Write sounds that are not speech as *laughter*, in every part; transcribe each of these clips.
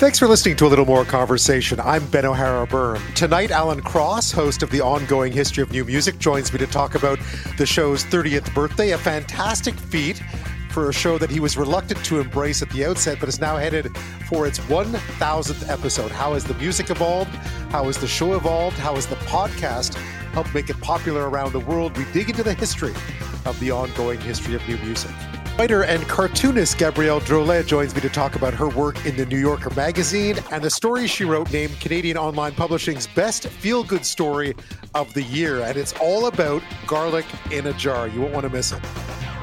Thanks for listening to a little more conversation. I'm Ben O'Hara Byrne. Tonight, Alan Cross, host of the ongoing history of new music, joins me to talk about the show's 30th birthday, a fantastic feat for a show that he was reluctant to embrace at the outset, but is now headed for its 1000th episode. How has the music evolved? How has the show evolved? How has the podcast helped make it popular around the world? We dig into the history of the ongoing history of new music. Writer and cartoonist Gabrielle Drolet joins me to talk about her work in the New Yorker magazine and the story she wrote named Canadian Online Publishing's Best Feel Good Story of the Year. And it's all about garlic in a jar. You won't want to miss it.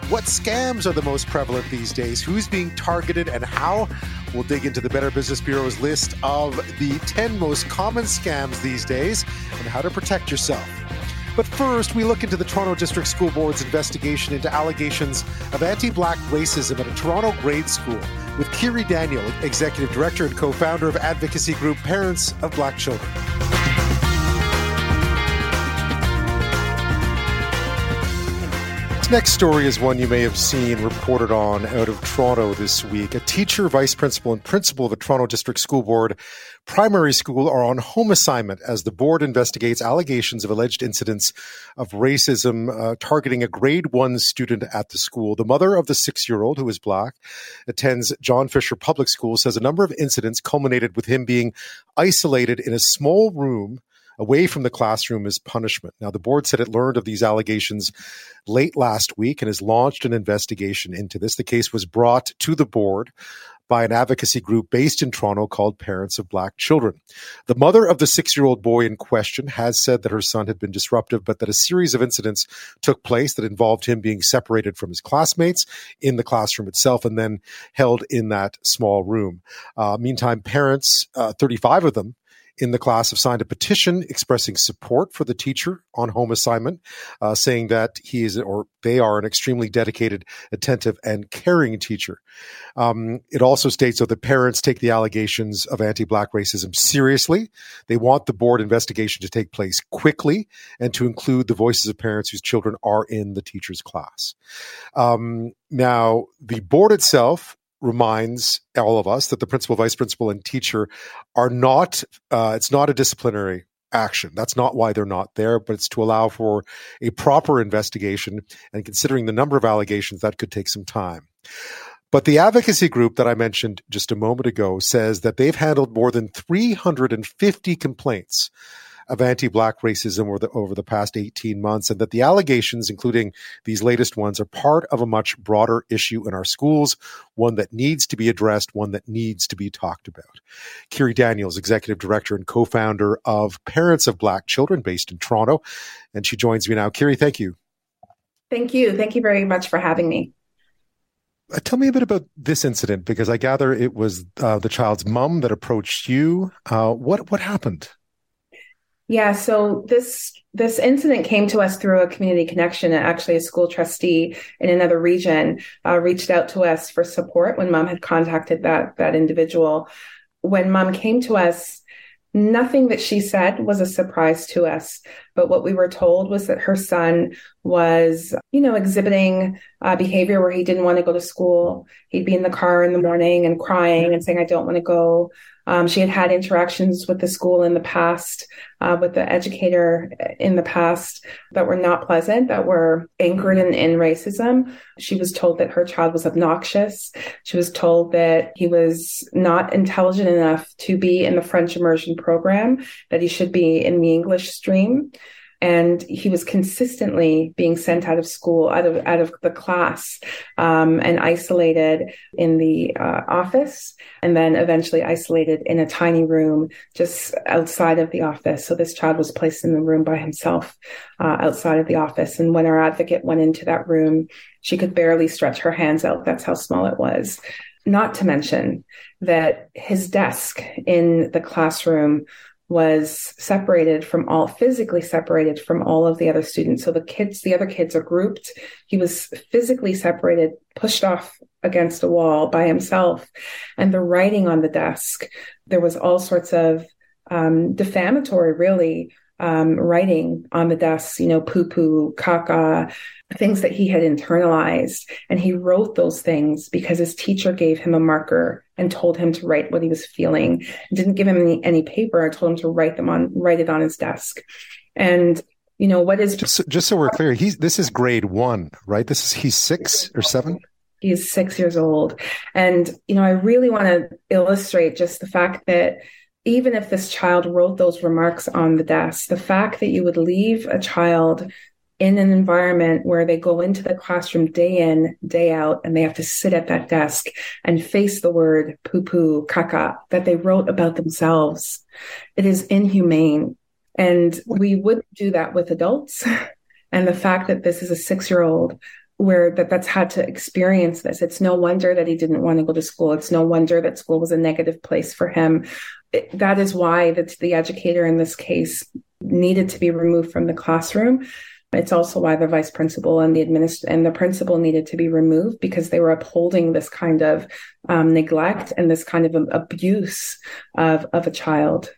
What scams are the most prevalent these days? Who's being targeted and how? We'll dig into the Better Business Bureau's list of the 10 most common scams these days and how to protect yourself. But first, we look into the Toronto District School Board's investigation into allegations of anti black racism at a Toronto grade school with Kearie Daniel, Executive Director and co founder of advocacy group Parents of Black Children. next story is one you may have seen reported on out of Toronto this week. A teacher, vice principal, and principal of the Toronto District School Board primary school are on home assignment as the board investigates allegations of alleged incidents of racism uh, targeting a grade one student at the school. The mother of the six year old, who is black, attends John Fisher Public School, says a number of incidents culminated with him being isolated in a small room away from the classroom as punishment. Now, the board said it learned of these allegations late last week and has launched an investigation into this. The case was brought to the board by an advocacy group based in Toronto called Parents of Black Children. The mother of the six year old boy in question has said that her son had been disruptive, but that a series of incidents took place that involved him being separated from his classmates in the classroom itself and then held in that small room. Uh, meantime, parents, uh, 35 of them, in the class have signed a petition expressing support for the teacher on home assignment, uh, saying that he is or they are an extremely dedicated, attentive, and caring teacher. Um, it also states that the parents take the allegations of anti-black racism seriously. They want the board investigation to take place quickly and to include the voices of parents whose children are in the teacher's class. Um, now, the board itself reminds all of us that the principal, vice principal, and teacher are not, uh, it's not a disciplinary action. That's not why they're not there, but it's to allow for a proper investigation. And considering the number of allegations, that could take some time. But the advocacy group that I mentioned just a moment ago says that they've handled more than 350 complaints of anti-black racism over the, over the past 18 months and that the allegations, including these latest ones, are part of a much broader issue in our schools, one that needs to be addressed, one that needs to be talked about. Kearie Daniels, Executive Director and co-founder of Parents of Black Children based in Toronto. And she joins me now. Kearie, thank you. Thank you. Thank you very much for having me. Uh, tell me a bit about this incident because I gather it was uh, the child's mom that approached you. Uh, what what happened? Yeah, so this this incident came to us through a community connection. Actually, a school trustee in another region uh, reached out to us for support when mom had contacted that that individual. When mom came to us, nothing that she said was a surprise to us. But what we were told was that her son was, you know, exhibiting uh, behavior where he didn't want to go to school. He'd be in the car in the morning and crying and saying, "I don't want to go." Um, she had had interactions with the school in the past, uh, with the educator in the past that were not pleasant, that were anchored in, in racism. She was told that her child was obnoxious. She was told that he was not intelligent enough to be in the French immersion program, that he should be in the English stream and he was consistently being sent out of school, out of out of the class, um, and isolated in the uh, office, and then eventually isolated in a tiny room just outside of the office. So this child was placed in the room by himself uh, outside of the office, and when our advocate went into that room, she could barely stretch her hands out. That's how small it was. Not to mention that his desk in the classroom was separated from all physically separated from all of the other students. So the kids, the other kids are grouped. He was physically separated, pushed off against a wall by himself. And the writing on the desk, there was all sorts of um, defamatory, really, um, writing on the desks, you know, poo poo, caca, things that he had internalized. And he wrote those things because his teacher gave him a marker and told him to write what he was feeling. Didn't give him any, any paper. I told him to write them on, write it on his desk. And you know what is just so, just so we're clear he's this is grade one right this is he's six or seven he's six years old and you know i really want to illustrate just the fact that even if this child wrote those remarks on the desk, the fact that you would leave a child in an environment where they go into the classroom day in, day out, and they have to sit at that desk and face the word poo poo, caca that they wrote about themselves. It is inhumane. And we wouldn't do that with adults. *laughs* And the fact that this is a six year old where that that's had to experience this. It's no wonder that he didn't want to go to school. It's no wonder that school was a negative place for him. That is why that the educator in this case needed to be removed from the classroom. It's also why the vice principal and the administ- and the principal needed to be removed because they were upholding this kind of um, neglect and this kind of abuse of of a child.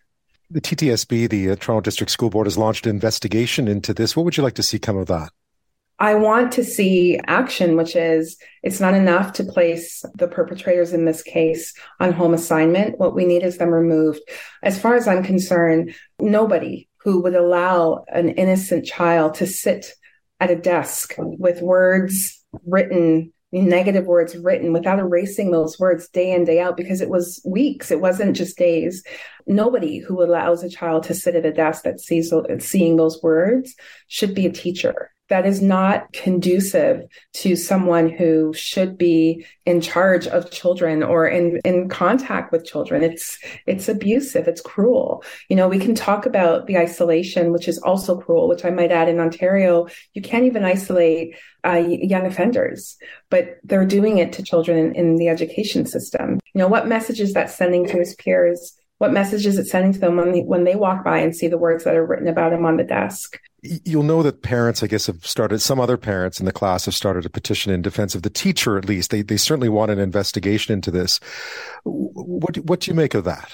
The TDSB, the uh, Toronto District School Board, has launched an investigation into this. What would you like to see come of that? I want to see action, which is it's not enough to place the perpetrators in this case on home assignment. What we need is them removed. As far as I'm concerned, nobody who would allow an innocent child to sit at a desk with words written negative words written without erasing those words day in day out because it was weeks it wasn't just days nobody who allows a child to sit at a desk that sees seeing those words should be a teacher that is not conducive to someone who should be in charge of children or in, in contact with children. It's, it's abusive. It's cruel. You know, we can talk about the isolation, which is also cruel, which I might add in Ontario, you can't even isolate uh, young offenders, but they're doing it to children in, in the education system. You know, what message is that sending to his peers? What message is it sending to them when they, when they walk by and see the words that are written about him on the desk? You'll know that parents, I guess, have started, some other parents in the class have started a petition in defense of the teacher, at least. They, they certainly want an investigation into this. What, what do you make of that?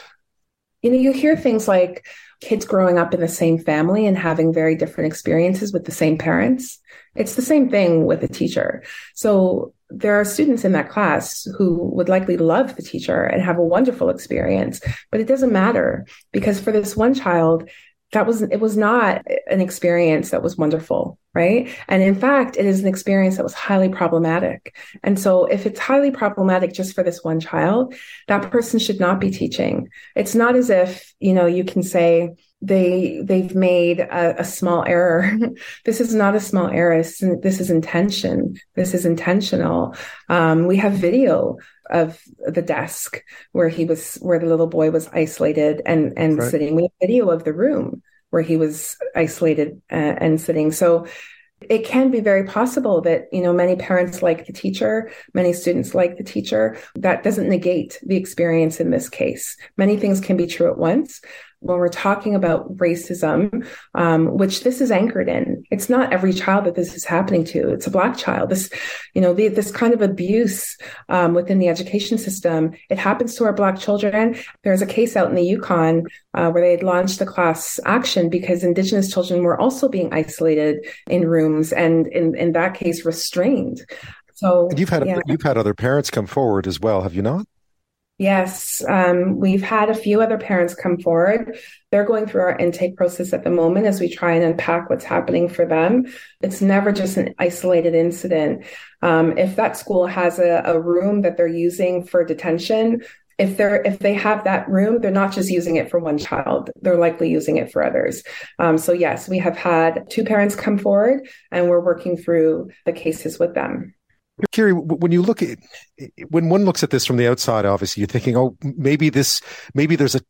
You know, you hear things like kids growing up in the same family and having very different experiences with the same parents. It's the same thing with a teacher. So there are students in that class who would likely love the teacher and have a wonderful experience, but it doesn't matter because for this one child, that was it was not an experience that was wonderful right? And in fact it is an experience that was highly problematic. And so if it's highly problematic just for this one child that person should not be teaching. It's not as if you know you can say they they've made a, a small error. *laughs* this is not a small error. This is, this is intention. This is intentional. Um, we have video of the desk where he was, where the little boy was isolated and and right. sitting. We have video of the room where he was isolated uh, and sitting. So it can be very possible that you know many parents like the teacher many students like the teacher that doesn't negate the experience in this case many things can be true at once when we're talking about racism, um, which this is anchored in, it's not every child that this is happening to. It's a black child. This, you know, the, this kind of abuse um, within the education system, it happens to our black children. There's a case out in the Yukon uh, where they had launched a class action because Indigenous children were also being isolated in rooms and, in, in that case, restrained. So and you've had yeah. you've had other parents come forward as well, have you not? Yes, um, we've had a few other parents come forward. They're going through our intake process at the moment as we try and unpack what's happening for them. It's never just an isolated incident. Um, if that school has a, a room that they're using for detention, if they're if they have that room, they're not just using it for one child. They're likely using it for others. Um, so yes, we have had two parents come forward, and we're working through the cases with them. Kearie, when you look at when one looks at this from the outside, obviously you're thinking, oh, maybe this, maybe there's a,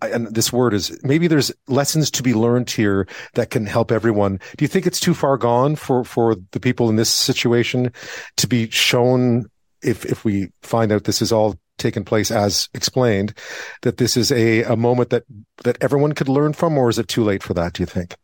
and this word is maybe there's lessons to be learned here that can help everyone. Do you think it's too far gone for for the people in this situation to be shown if if we find out this is all taken place as explained that this is a a moment that that everyone could learn from, or is it too late for that? Do you think?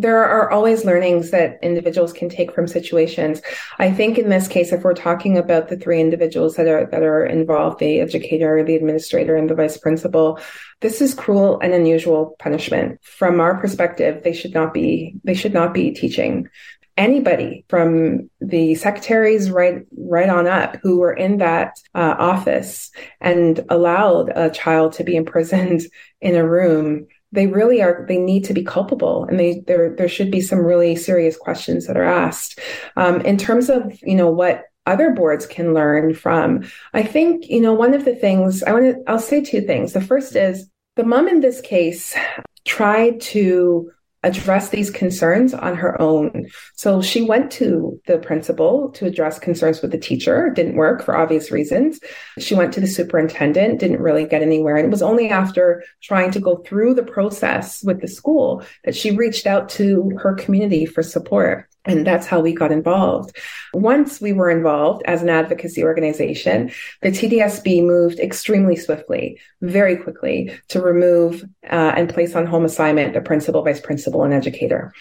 There are always learnings that individuals can take from situations. I think in this case, if we're talking about the three individuals that are that are involved, the educator, the administrator, and the vice principal, this is cruel and unusual punishment. From our perspective, they should not be they should not be teaching anybody from the secretaries right right on up who were in that uh, office and allowed a child to be imprisoned in a room they really are they need to be culpable and they there there should be some really serious questions that are asked. Um, in terms of you know what other boards can learn from i think you know one of the things i want to i'll say two things. The first is the mom in this case tried to address these concerns on her own. So she went to the principal to address concerns with the teacher. Didn't work for obvious reasons. She went to the superintendent, didn't really get anywhere. And it was only after trying to go through the process with the school that she reached out to her community for support. And that's how we got involved. Once we were involved as an advocacy organization, the TDSB moved extremely swiftly, very quickly to remove uh, and place on home assignment the principal, vice principal, and educator.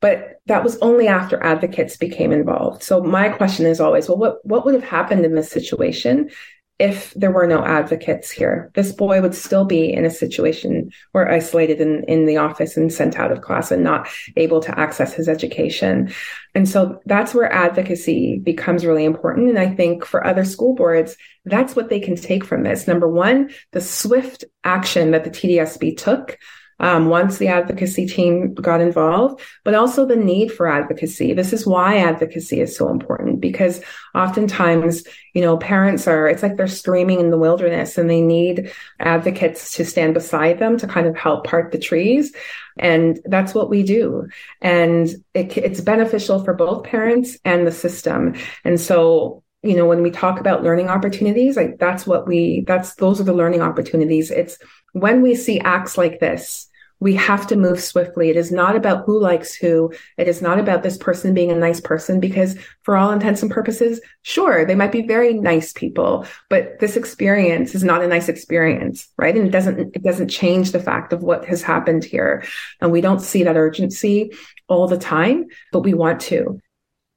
But that was only after advocates became involved. So my question is always, well, what, what would have happened in this situation if there were no advocates here, this boy would still be in a situation or isolated in, in the office and sent out of class and not able to access his education. And so that's where advocacy becomes really important. And I think for other school boards, that's what they can take from this. Number one, the swift action that the TDSB took um, once the advocacy team got involved, but also the need for advocacy. This is why advocacy is so important because oftentimes, you know, parents are, it's like they're screaming in the wilderness and they need advocates to stand beside them to kind of help part the trees. And that's what we do. And it, it's beneficial for both parents and the system. And so you know when we talk about learning opportunities like that's what we that's those are the learning opportunities it's when we see acts like this we have to move swiftly. It is not about who likes who. It is not about this person being a nice person because for all intents and purposes, sure, they might be very nice people, but this experience is not a nice experience, right? And it doesn't, it doesn't change the fact of what has happened here. And we don't see that urgency all the time, but we want to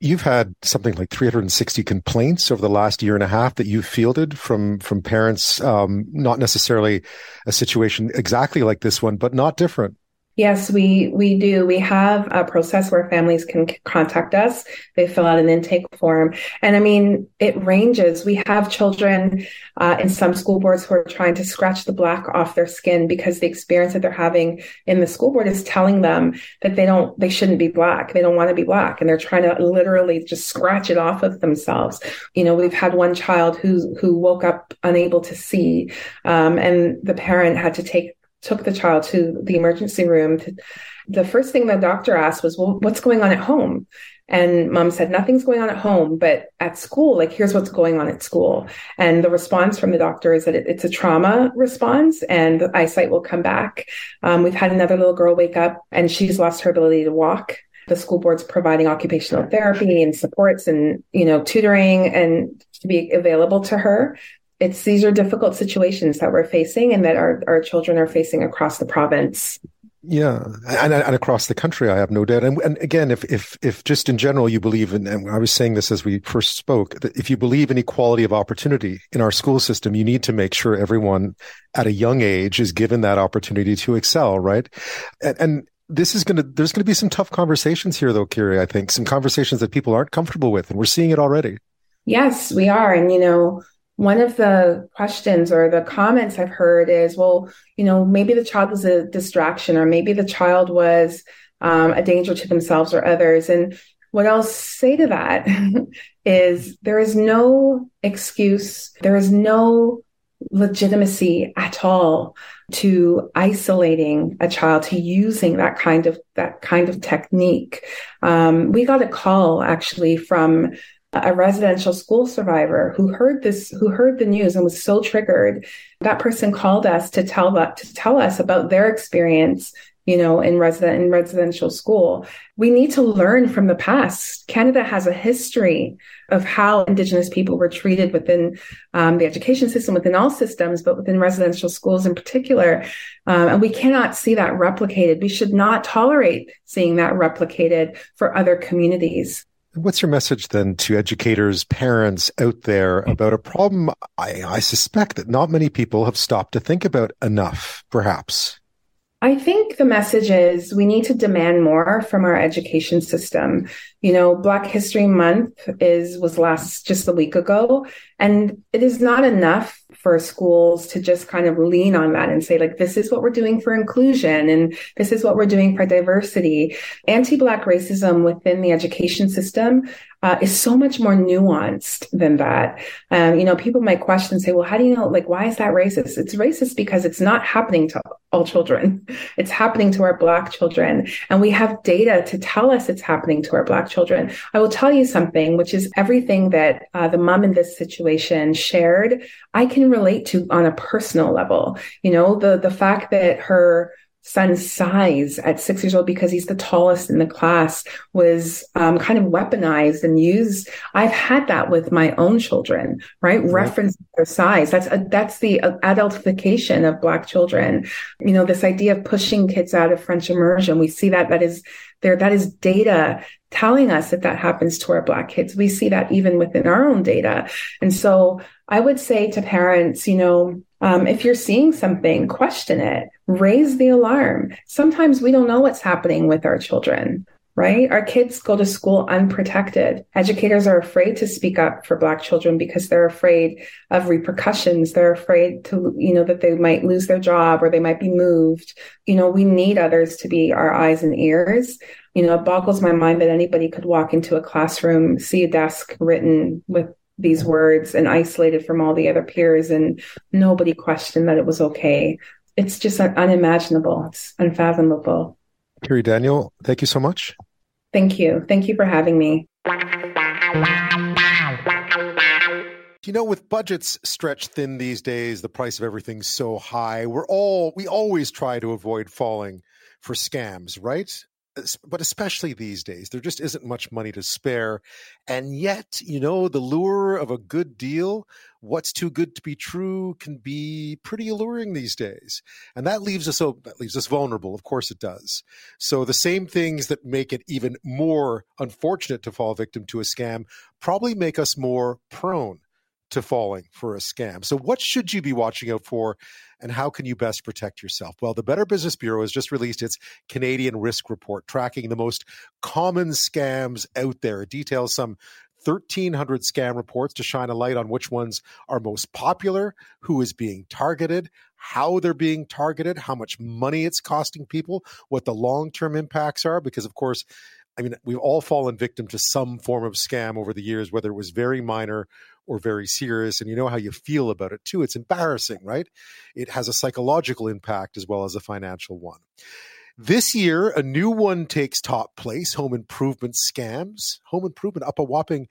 you've had something like 360 complaints over the last year and a half that you've fielded from from parents. Um, not necessarily a situation exactly like this one but not different Yes, we we do. We have a process where families can contact us. They fill out an intake form, and I mean, it ranges. We have children uh, in some school boards who are trying to scratch the black off their skin because the experience that they're having in the school board is telling them that they don't, they shouldn't be black. They don't want to be black, and they're trying to literally just scratch it off of themselves. You know, we've had one child who who woke up unable to see, um, and the parent had to take took the child to the emergency room. The first thing the doctor asked was, well, what's going on at home? And mom said, nothing's going on at home, but at school, like, here's what's going on at school. And the response from the doctor is that it, it's a trauma response and the eyesight will come back. Um, we've had another little girl wake up and she's lost her ability to walk. The school board's providing occupational therapy and supports and, you know, tutoring and to be available to her it's these are difficult situations that we're facing and that our, our children are facing across the province. Yeah, and, and across the country, I have no doubt. And, and again, if if if just in general you believe in, and I was saying this as we first spoke, that if you believe in equality of opportunity in our school system, you need to make sure everyone at a young age is given that opportunity to excel, right? And, and this is going to there's going to be some tough conversations here, though, Kearie. I think some conversations that people aren't comfortable with, and we're seeing it already. Yes, we are, and you know one of the questions or the comments I've heard is, well, you know, maybe the child was a distraction or maybe the child was um, a danger to themselves or others. And what I'll say to that *laughs* is there is no excuse, there is no legitimacy at all to isolating a child to using that kind of that kind of technique um, we got a call actually from a residential school survivor who heard this, who heard the news and was so triggered. That person called us to tell that, to tell us about their experience you know, in resident in residential school. We need to learn from the past. Canada has a history of how Indigenous people were treated within um, the education system, within all systems, but within residential schools in particular. Um, and we cannot see that replicated. We should not tolerate seeing that replicated for other communities. What's your message then to educators, parents out there hmm. about a problem I, I suspect that not many people have stopped to think about enough, perhaps? I think the message is we need to demand more from our education system. You know, Black History Month is was last just a week ago, and it is not enough for schools to just kind of lean on that and say like this is what we're doing for inclusion and this is what we're doing for diversity. Anti-black racism within the education system uh, is so much more nuanced than that. Um, you know, people might question say, well, how do you know, like, why is that racist? It's racist because it's not happening to all children. *laughs* It's happening to our Black children. And we have data to tell us it's happening to our Black children. I will tell you something, which is everything that uh, the mom in this situation shared, I can relate to on a personal level. You know, the, the fact that her, son's size at six years old because he's the tallest in the class was um, kind of weaponized and used. I've had that with my own children, right? right. Reference their size. That's a, that's the adultification of black children. You know, this idea of pushing kids out of French immersion. We see that that is there. That is data telling us that that happens to our black kids. We see that even within our own data. And so I would say to parents, you know, um, if you're seeing something, question it, raise the alarm. Sometimes we don't know what's happening with our children, right? Our kids go to school unprotected. Educators are afraid to speak up for Black children because they're afraid of repercussions. They're afraid to, you know, that they might lose their job or they might be moved. You know, we need others to be our eyes and ears. You know, it boggles my mind that anybody could walk into a classroom, see a desk written with these words and isolated from all the other peers and nobody questioned that it was okay. It's just unimaginable. It's unfathomable. Kearie Daniel thank you so much. Thank you. Thank you for having me. You know with budgets stretched thin these days the price of everything's so high we're all we always try to avoid falling for scams right but especially these days, there just isn't much money to spare. And yet, you know, the lure of a good deal, what's too good to be true, can be pretty alluring these days. And that leaves us so that leaves us vulnerable. Of course it does. So the same things that make it even more unfortunate to fall victim to a scam probably make us more prone to falling for a scam. So what should you be watching out for and how can you best protect yourself? Well, the Better Business Bureau has just released its Canadian Risk Report, tracking the most common scams out there. It details some 1,300 scam reports to shine a light on which ones are most popular, who is being targeted, how they're being targeted, how much money it's costing people, what the long term impacts are. Because, of course, I mean, we've all fallen victim to some form of scam over the years, whether it was very minor or very serious and you know how you feel about it too. It's embarrassing right? It has a psychological impact as well as a financial one. This year a new one takes top place home improvement scams. Home improvement up a whopping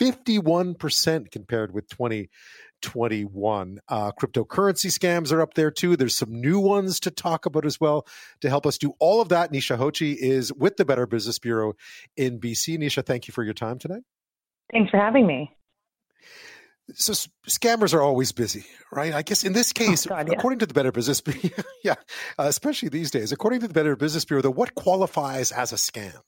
51% compared with 2021 uh, cryptocurrency scams are up there too. There's some new ones to talk about as well to help us do all of that. Neesha Hothi is with the better business bureau in bc Neesha thank you for your time tonight. Thanks for having me so scammers are always busy, right? I guess in this oh, case, oh God, yeah. according to the Better Business, *laughs* yeah, uh, especially these days, according to the Better Business Bureau, though, what qualifies as a scam?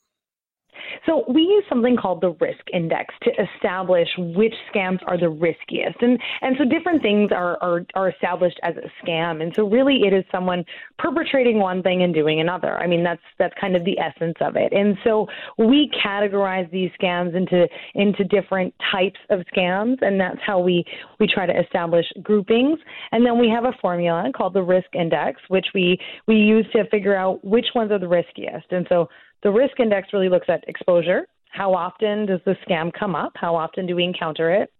So we use something called the risk index to establish which scams are the riskiest. And and so different things are, are, are established as a scam. And so really it is someone perpetrating one thing and doing another. I mean that's that's kind of the essence of it. And so we categorize these scams into into different types of scams and that's how we we try to establish groupings. And then we have a formula called the risk index, which we we use to figure out which ones are the riskiest. And so the risk index really looks at exposure. How often does the scam come up? How often do we encounter it?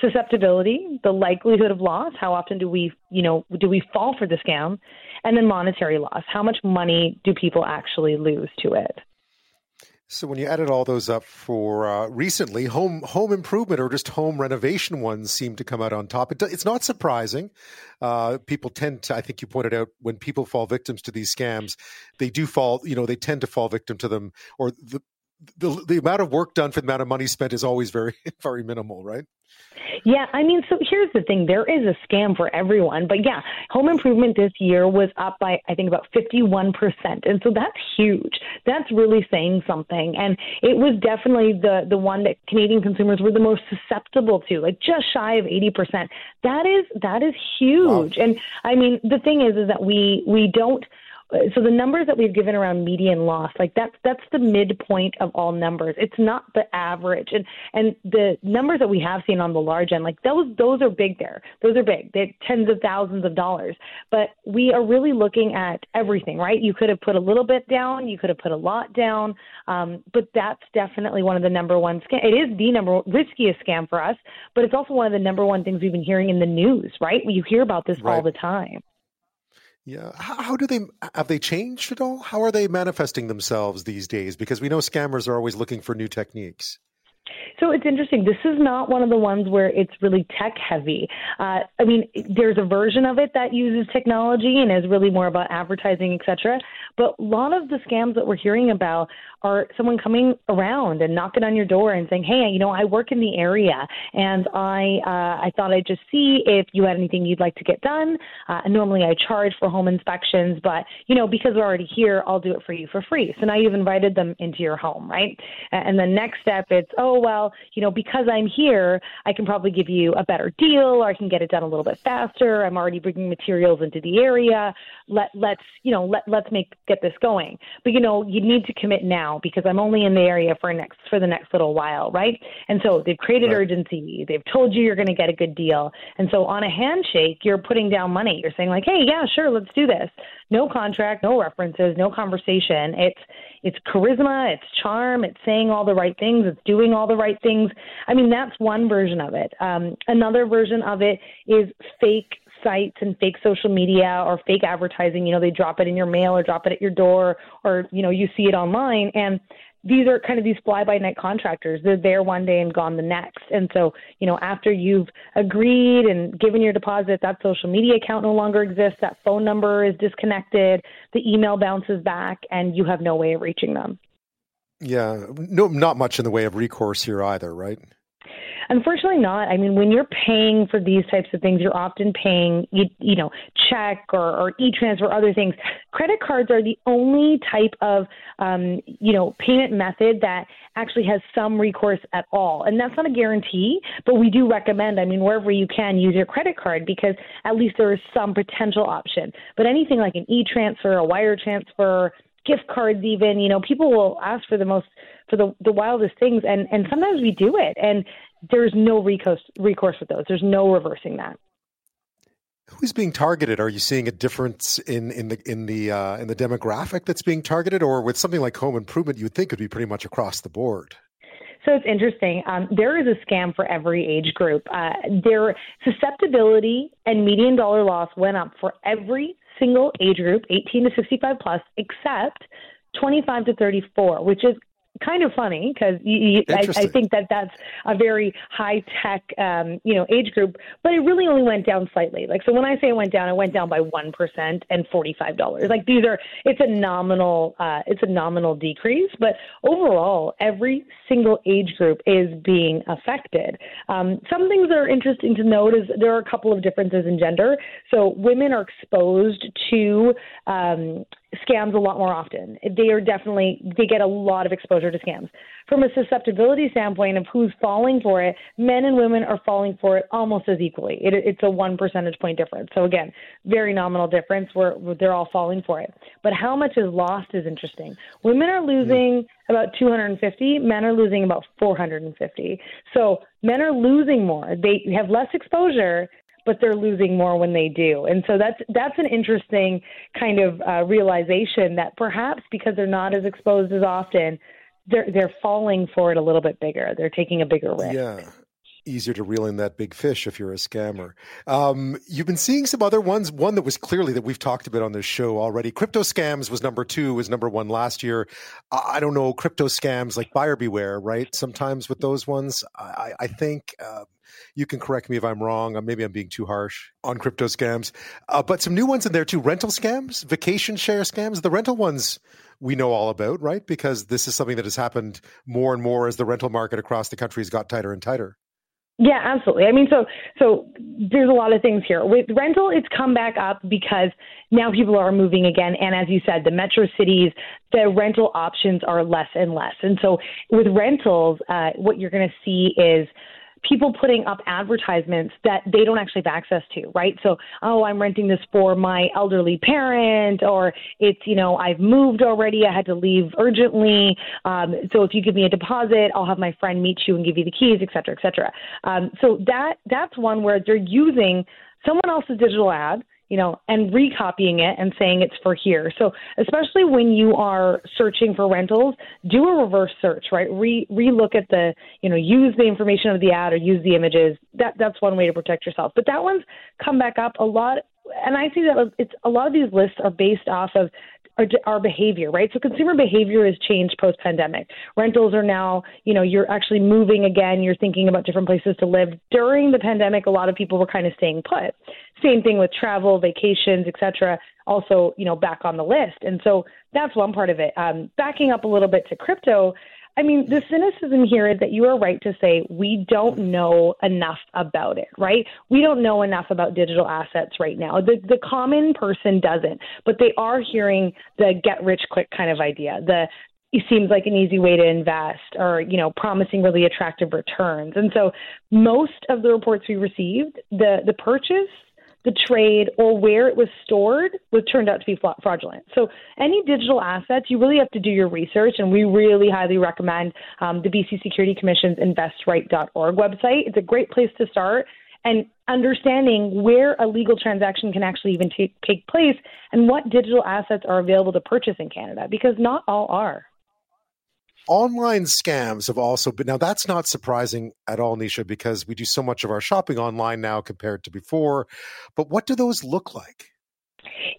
Susceptibility, the likelihood of loss. How often do we, you know, do we fall for the scam? And then monetary loss. How much money do people actually lose to it? So when you added all those up for uh, recently, home home improvement or just home renovation ones seem to come out on top. It, it's not surprising. Uh, people tend to, I think you pointed out, when people fall victims to these scams, they do fall. You know, they tend to fall victim to them, or the the, the amount of work done for the amount of money spent is always very *laughs* very minimal, right? Yeah, I mean, so here's the thing there is a scam for everyone. But yeah, home improvement this year was up by, I think, about 51%. And so that's huge. That's really saying something. And it was definitely the, the one that Canadian consumers were the most susceptible to, like just shy of 80%. That is, that is huge. Wow. And I mean, the thing is, is that we, we don't, so the numbers that we've given around median loss, like that's that's the midpoint of all numbers. It's not the average, and and the numbers that we have seen on the large end, like those those are big. There, those are big. They're tens of thousands of dollars. But we are really looking at everything, right? You could have put a little bit down, you could have put a lot down, um, but that's definitely one of the number one scam. It is the number riskiest scam for us, but it's also one of the number one things we've been hearing in the news, right? You hear about this right. all the time. Yeah. How, how, do they have they changed at all? How are they manifesting themselves these days? Because we know scammers are always looking for new techniques. So it's interesting. This is not one of the ones where it's really tech heavy. Uh, I mean, there's a version of it that uses technology and is really more about advertising, etc. But a lot of the scams that we're hearing about are someone coming around and knocking on your door and saying, "Hey, you know, I work in the area, and I uh, I thought I'd just see if you had anything you'd like to get done. Uh, normally I charge for home inspections, but you know, because we're already here, I'll do it for you for free. So now you've invited them into your home, right? And the next step, it's, oh Oh, well, you know, because I'm here, I can probably give you a better deal, or I can get it done a little bit faster. I'm already bringing materials into the area. Let let's you know let let's make get this going. But you know, you need to commit now now because I'm only in the area for next for the next little while, right? And so they've created right. urgency. They've told you you're going to get a good deal. And so on a handshake, you're putting down money. You're saying like, "Hey, yeah, sure, let's do this." No contract, no references, no conversation. It's it's charisma, it's charm, it's saying all the right things, it's doing all the right things. I mean, that's one version of it. Um, another version of it is fake sites and fake social media or fake advertising. You know, they drop it in your mail or drop it at your door or, you know, you see it online. And these are kind of these fly by night contractors. They're there one day and gone the next. And so, you know, after you've agreed and given your deposit, that social media account no longer exists, that phone number is disconnected, the email bounces back, and you have no way of reaching them. Yeah, no, not much in the way of recourse here either, right? Unfortunately, not. I mean, when you're paying for these types of things, you're often paying, you, you know, check or, or e-transfer, other things. Credit cards are the only type of, um, you know, payment method that actually has some recourse at all. And that's not a guarantee, but we do recommend, I mean, wherever you can, use your credit card because at least there is some potential option. But anything like an e-transfer, a wire transfer, gift cards even you know people will ask for the most for the the wildest things and and sometimes we do it and there's no recourse recourse with those. There's no reversing that. Who's being targeted? Are you seeing a difference in in the in the uh, in the demographic that's being targeted? Or with something like home improvement you would think it would be pretty much across the board. So it's interesting. Um, there is a scam for every age group. Uh, their susceptibility and median dollar loss went up for every single age group, 18 to 65 plus, except 25 to 34, which is kind of funny because I, I, think that that's a very high tech, um, you know, age group. But it really only went down slightly. Like so, when I say it went down, it went down by one percent and forty five dollars. Like these are, it's a nominal, uh, it's a nominal decrease. But overall, every single age group is being affected. Um, some things that are interesting to note is there are a couple of differences in gender. So women are exposed to um, scams a lot more often. They are definitely they get a lot of exposure to scams. From a susceptibility standpoint of who's falling for it, men and women are falling for it almost as equally. It, it's a one percentage point difference. So again, very nominal difference where, they're all falling for it. But how much is lost is interesting. Women are losing about 250, men are losing about 450. So men are losing more. They have less exposure but they're losing more when they do. And so that's that's an interesting kind of uh, realization that perhaps because they're not as exposed as often, they're they're falling for it a little bit bigger. They're taking a bigger risk. Yeah. easier to reel in that big fish if you're a scammer. Um, you've been seeing some other ones. One that was clearly that we've talked about on this show already. Crypto scams was number two, was number one last year. I don't know crypto scams like buyer beware, right? Sometimes with those ones, I, I think. Uh, you can correct me if I'm wrong. Uh, maybe I'm being too harsh on crypto scams. Uh, but some new ones in there too rental scams, vacation share scams. The rental ones we know all about, right? Because this is something that has happened more and more as the rental market across the country has got tighter and tighter. Yeah, absolutely. I mean, so so there's a lot of things here. With rental, it's come back up because now people are moving again, and as you said, the metro cities, the rental options are less and less. And so with rentals, uh, what you're going to see is people putting up advertisements that they don't actually have access to, right? So, oh, I'm renting this for my elderly parent, or it's, you know, I've moved already, I had to leave urgently. Um, so if you give me a deposit, I'll have my friend meet you and give you the keys, et cetera, et cetera. Um, so that that's one where they're using someone else's digital ad you know, and recopying it and saying it's for here. So especially when you are searching for rentals, do a reverse search, right? Re relook at the, you know, use the information of the ad or use the images. That that's one way to protect yourself. But that one's come back up a lot and I see that it's a lot of these lists are based off of our, our behavior, right? So consumer behavior has changed post pandemic. Rentals are now, you know, you're actually moving again. You're thinking about different places to live. During the pandemic, a lot of people were kind of staying put. Same thing with travel, vacations, etc. Also, you know, back on the list. And so that's one part of it. Um, backing up a little bit to crypto, I mean, the cynicism here is that you are right to say we don't know enough about it, right? We don't know enough about digital assets right now. The the common person doesn't, but they are hearing the get rich quick kind of idea. The it seems like an easy way to invest or you know promising really attractive returns and so most of the reports we received the the purchase the trade, or where it was stored was turned out to be fraudulent. So any digital assets, you really have to do your research, and we really highly recommend um, the BC Security Commission's investright.org website. It's a great place to start and understanding where a legal transaction can actually even take, take place and what digital assets are available to purchase in Canada, because not all are online scams have also been now that's not surprising at all Neesha because we do so much of our shopping online now compared to before but what do those look like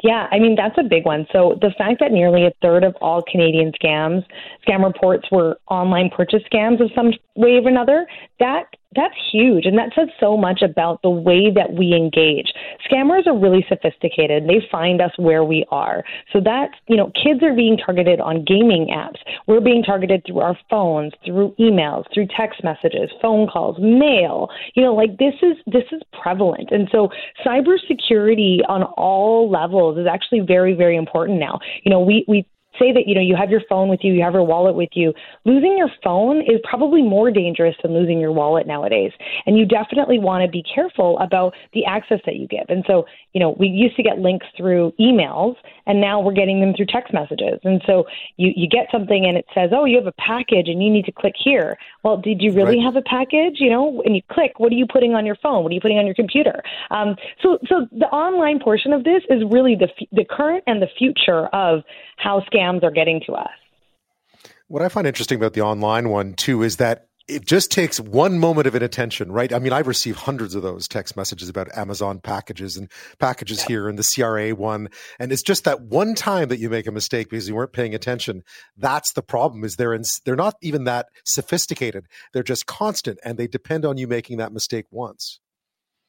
yeah, I mean that's a big one. So the fact that nearly a third of all Canadian scams, scam reports were online purchase scams of some way or another, that that's huge. And that says so much about the way that we engage. Scammers are really sophisticated. They find us where we are. So that's, you know, kids are being targeted on gaming apps. We're being targeted through our phones, through emails, through text messages, phone calls, mail. You know, like this is this is prevalent. And so cybersecurity on all levels is actually very, very important now. You know, we we say that you know you have your phone with you, you have your wallet with you. Losing your phone is probably more dangerous than losing your wallet nowadays. And you definitely want to be careful about the access that you give. And so, you know, we used to get links through emails and now we're getting them through text messages. And so you you get something and it says, "Oh, you have a package and you need to click here." Well, did you really right. have a package? You know, and you click, what are you putting on your phone? What are you putting on your computer? Um, so so the online portion of this is really the the current and the future of how scams are getting to us. What I find interesting about the online one too is that it just takes one moment of inattention, right? I mean, I've received hundreds of those text messages about Amazon packages and packages yeah. here and the CRA one. And it's just that one time that you make a mistake because you weren't paying attention. That's the problem is they're in, they're not even that sophisticated. They're just constant and they depend on you making that mistake once.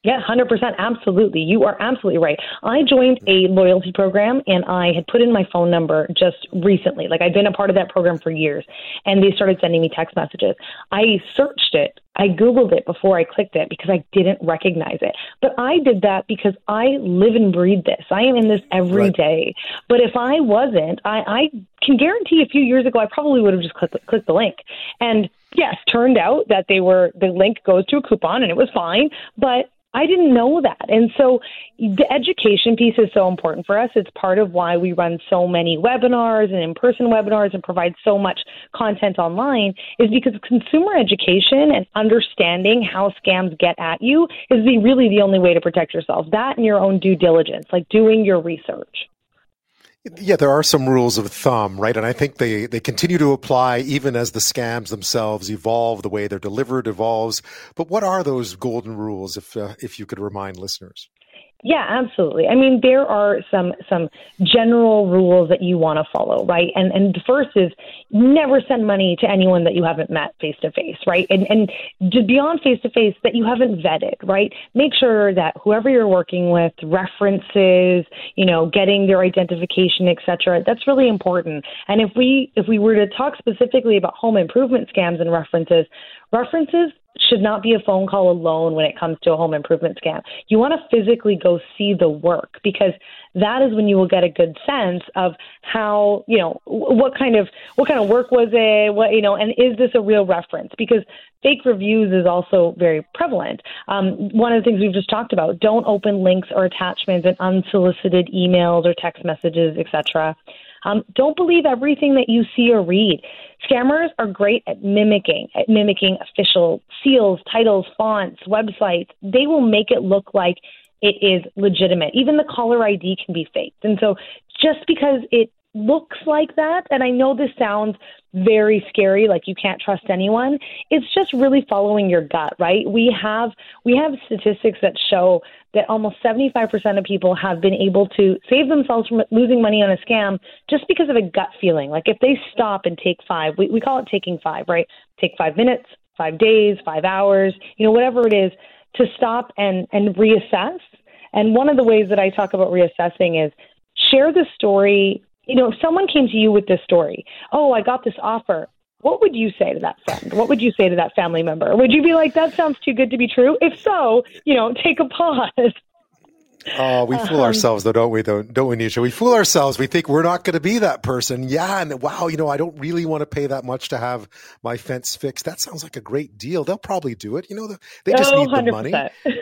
Yeah, 100%. Absolutely. You are absolutely right. I joined a loyalty program and I had put in my phone number just recently. Like I've been a part of that program for years and they started sending me text messages. I searched it. I Googled it before I clicked it because I didn't recognize it. But I did that because I live and breathe this. I am in this every right. day. But if I wasn't, I, I can guarantee a few years ago I probably would have just clicked, clicked the link. And yes, turned out that they were the link goes to a coupon and it was fine. But I didn't know that. And so the education piece is so important for us. It's part of why we run so many webinars and in person webinars and provide so much content online, is because consumer education and understanding how scams get at you is the, really the only way to protect yourself. That and your own due diligence, like doing your research. Yeah, there are some rules of thumb, right? And I think they, they continue to apply even as the scams themselves evolve, the way they're delivered evolves. But what are those golden rules, if uh, if you could remind listeners? Yeah, absolutely. I mean, there are some some general rules that you want to follow, right? And and the first is never send money to anyone that you haven't met face to face, right? And and beyond face to face that you haven't vetted, right? Make sure that whoever you're working with, references, you know, getting their identification, etc. That's really important. And if we if we were to talk specifically about home improvement scams and references, references should not be a phone call alone when it comes to a home improvement scam. You want to physically go see the work because that is when you will get a good sense of how, you know, what kind of what kind of work was it, what, you know, and is this a real reference? Because fake reviews is also very prevalent. Um, one of the things we've just talked about, don't open links or attachments in unsolicited emails or text messages, etc. Um, don't believe everything that you see or read. Scammers are great at mimicking, at mimicking official seals, titles, fonts, websites. They will make it look like it is legitimate. Even the caller ID can be faked. And so just because it looks like that, and I know this sounds very scary, like you can't trust anyone, it's just really following your gut, right? We have we have statistics that show that almost 75% of people have been able to save themselves from losing money on a scam just because of a gut feeling. Like if they stop and take five, we, we call it taking five, right? Take five minutes, five days, five hours, you know, whatever it is, to stop and, and reassess. And one of the ways that I talk about reassessing is share the story. You know, if someone came to you with this story, oh, I got this offer what would you say to that friend? What would you say to that family member? Would you be like, that sounds too good to be true? If so, you know, *laughs* take a pause. Oh, we fool um, ourselves though, don't we? Though, don't we, Neesha? We fool ourselves. We think we're not going to be that person. Yeah, and wow, you know, I don't really want to pay that much to have my fence fixed. That sounds like a great deal. They'll probably do it. You know, they just oh, need the 100%. money. *laughs*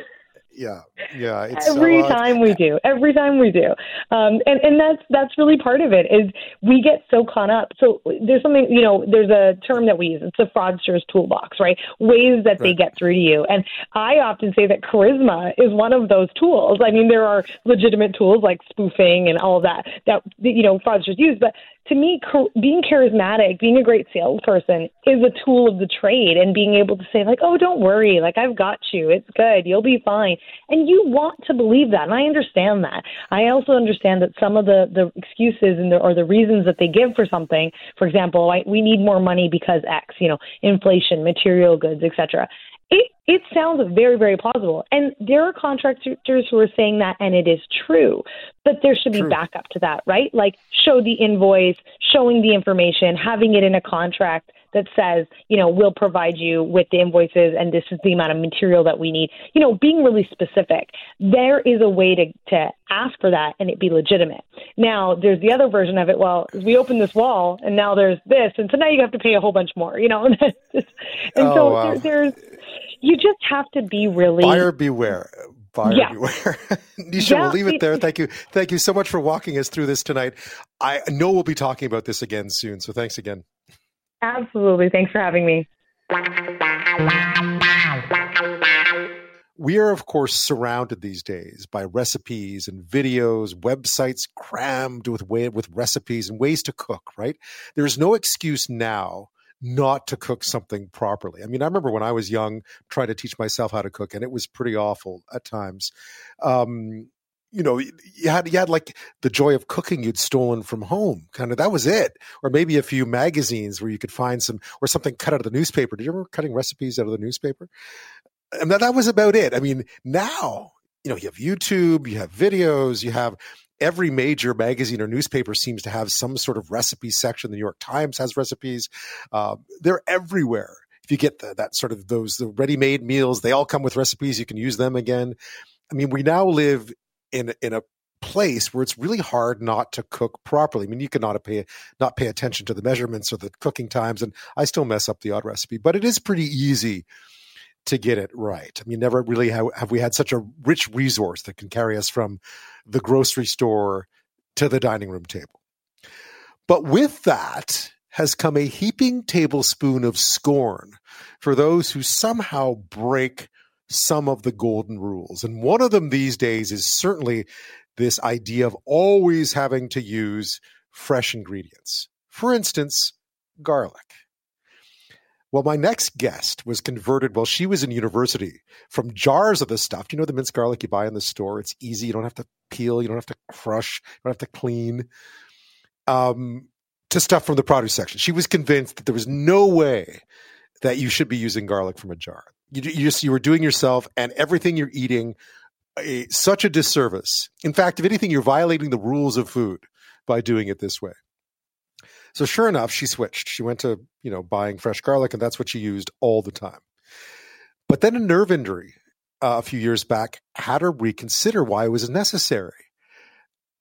yeah, yeah. Every time we do, every time we do, um, and and that's that's really part of it. Is we get so caught up. So there's something you know. There's a term that we use. It's the fraudster's toolbox, right? Ways that right. they get through to you. And I often say that charisma is one of those tools. I mean, there are legitimate tools like spoofing and all that that you know fraudsters use, but to me, being charismatic, being a great salesperson is a tool of the trade and being able to say, like, oh, don't worry, like, I've got you. It's good. You'll be fine. And you want to believe that. And I understand that. I also understand that some of the, the excuses and the, or the reasons that they give for something, for example, I, we need more money because X, you know, inflation, material goods, etc it it sounds very very plausible. And there are contractors who are saying that and it is true but there should be backup to that right? Like show the invoice showing the information having it in a contract that says you know we'll provide you with the invoices and this is the amount of material that we need you know being really specific there is a way to to ask for that and it be legitimate now there's the other version of it well we open this wall and now there's this and so now you have to pay a whole bunch more you know *laughs* and oh, so wow. there, there's you just have to be really buyer beware. Buyer yeah. beware. *laughs* Neesha, yeah. we'll leave it there. Thank you. Thank you so much for walking us through this tonight. I know we'll be talking about this again soon. So thanks again. Absolutely. Thanks for having me. We are, of course, surrounded these days by recipes and videos, websites crammed with way, with recipes and ways to cook. Right? There's no excuse now not to cook something properly. I mean, I remember when I was young trying to teach myself how to cook, and it was pretty awful at times. Um, you know, you had you had like the joy of cooking you'd stolen from home. Kind of that was it, or maybe a few magazines where you could find some or something cut out of the newspaper. Did you remember cutting recipes out of the newspaper? And that, that was about it. I mean, now you know you have YouTube, you have videos, you have every major magazine or newspaper seems to have some sort of recipe section. The New York Times has recipes. Uh, they're everywhere. If you get the, that sort of those the ready-made meals, they all come with recipes. You can use them again. I mean, we now live in in a place where it's really hard not to cook properly. I mean, you cannot pay not pay attention to the measurements or the cooking times, and I still mess up the odd recipe, but it is pretty easy to get it right. I mean, never really have, have we had such a rich resource that can carry us from the grocery store to the dining room table. But with that has come a heaping tablespoon of scorn for those who somehow break some of the golden rules. And one of them these days is certainly this idea of always having to use fresh ingredients. For instance, garlic. Well, my next guest was converted while she was in university from jars of this stuff. Do you know the minced garlic you buy in the store? It's easy. You don't have to peel. You don't have to crush. You don't have to clean. Um, to stuff from the produce section. She was convinced that there was no way that you should be using garlic from a jar. You, you just you were doing yourself and everything you're eating a, such a disservice. In fact, if anything, you're violating the rules of food by doing it this way. So sure enough, she switched. She went to, you know, buying fresh garlic and that's what she used all the time. But then a nerve injury uh, a few years back had her reconsider why it was necessary.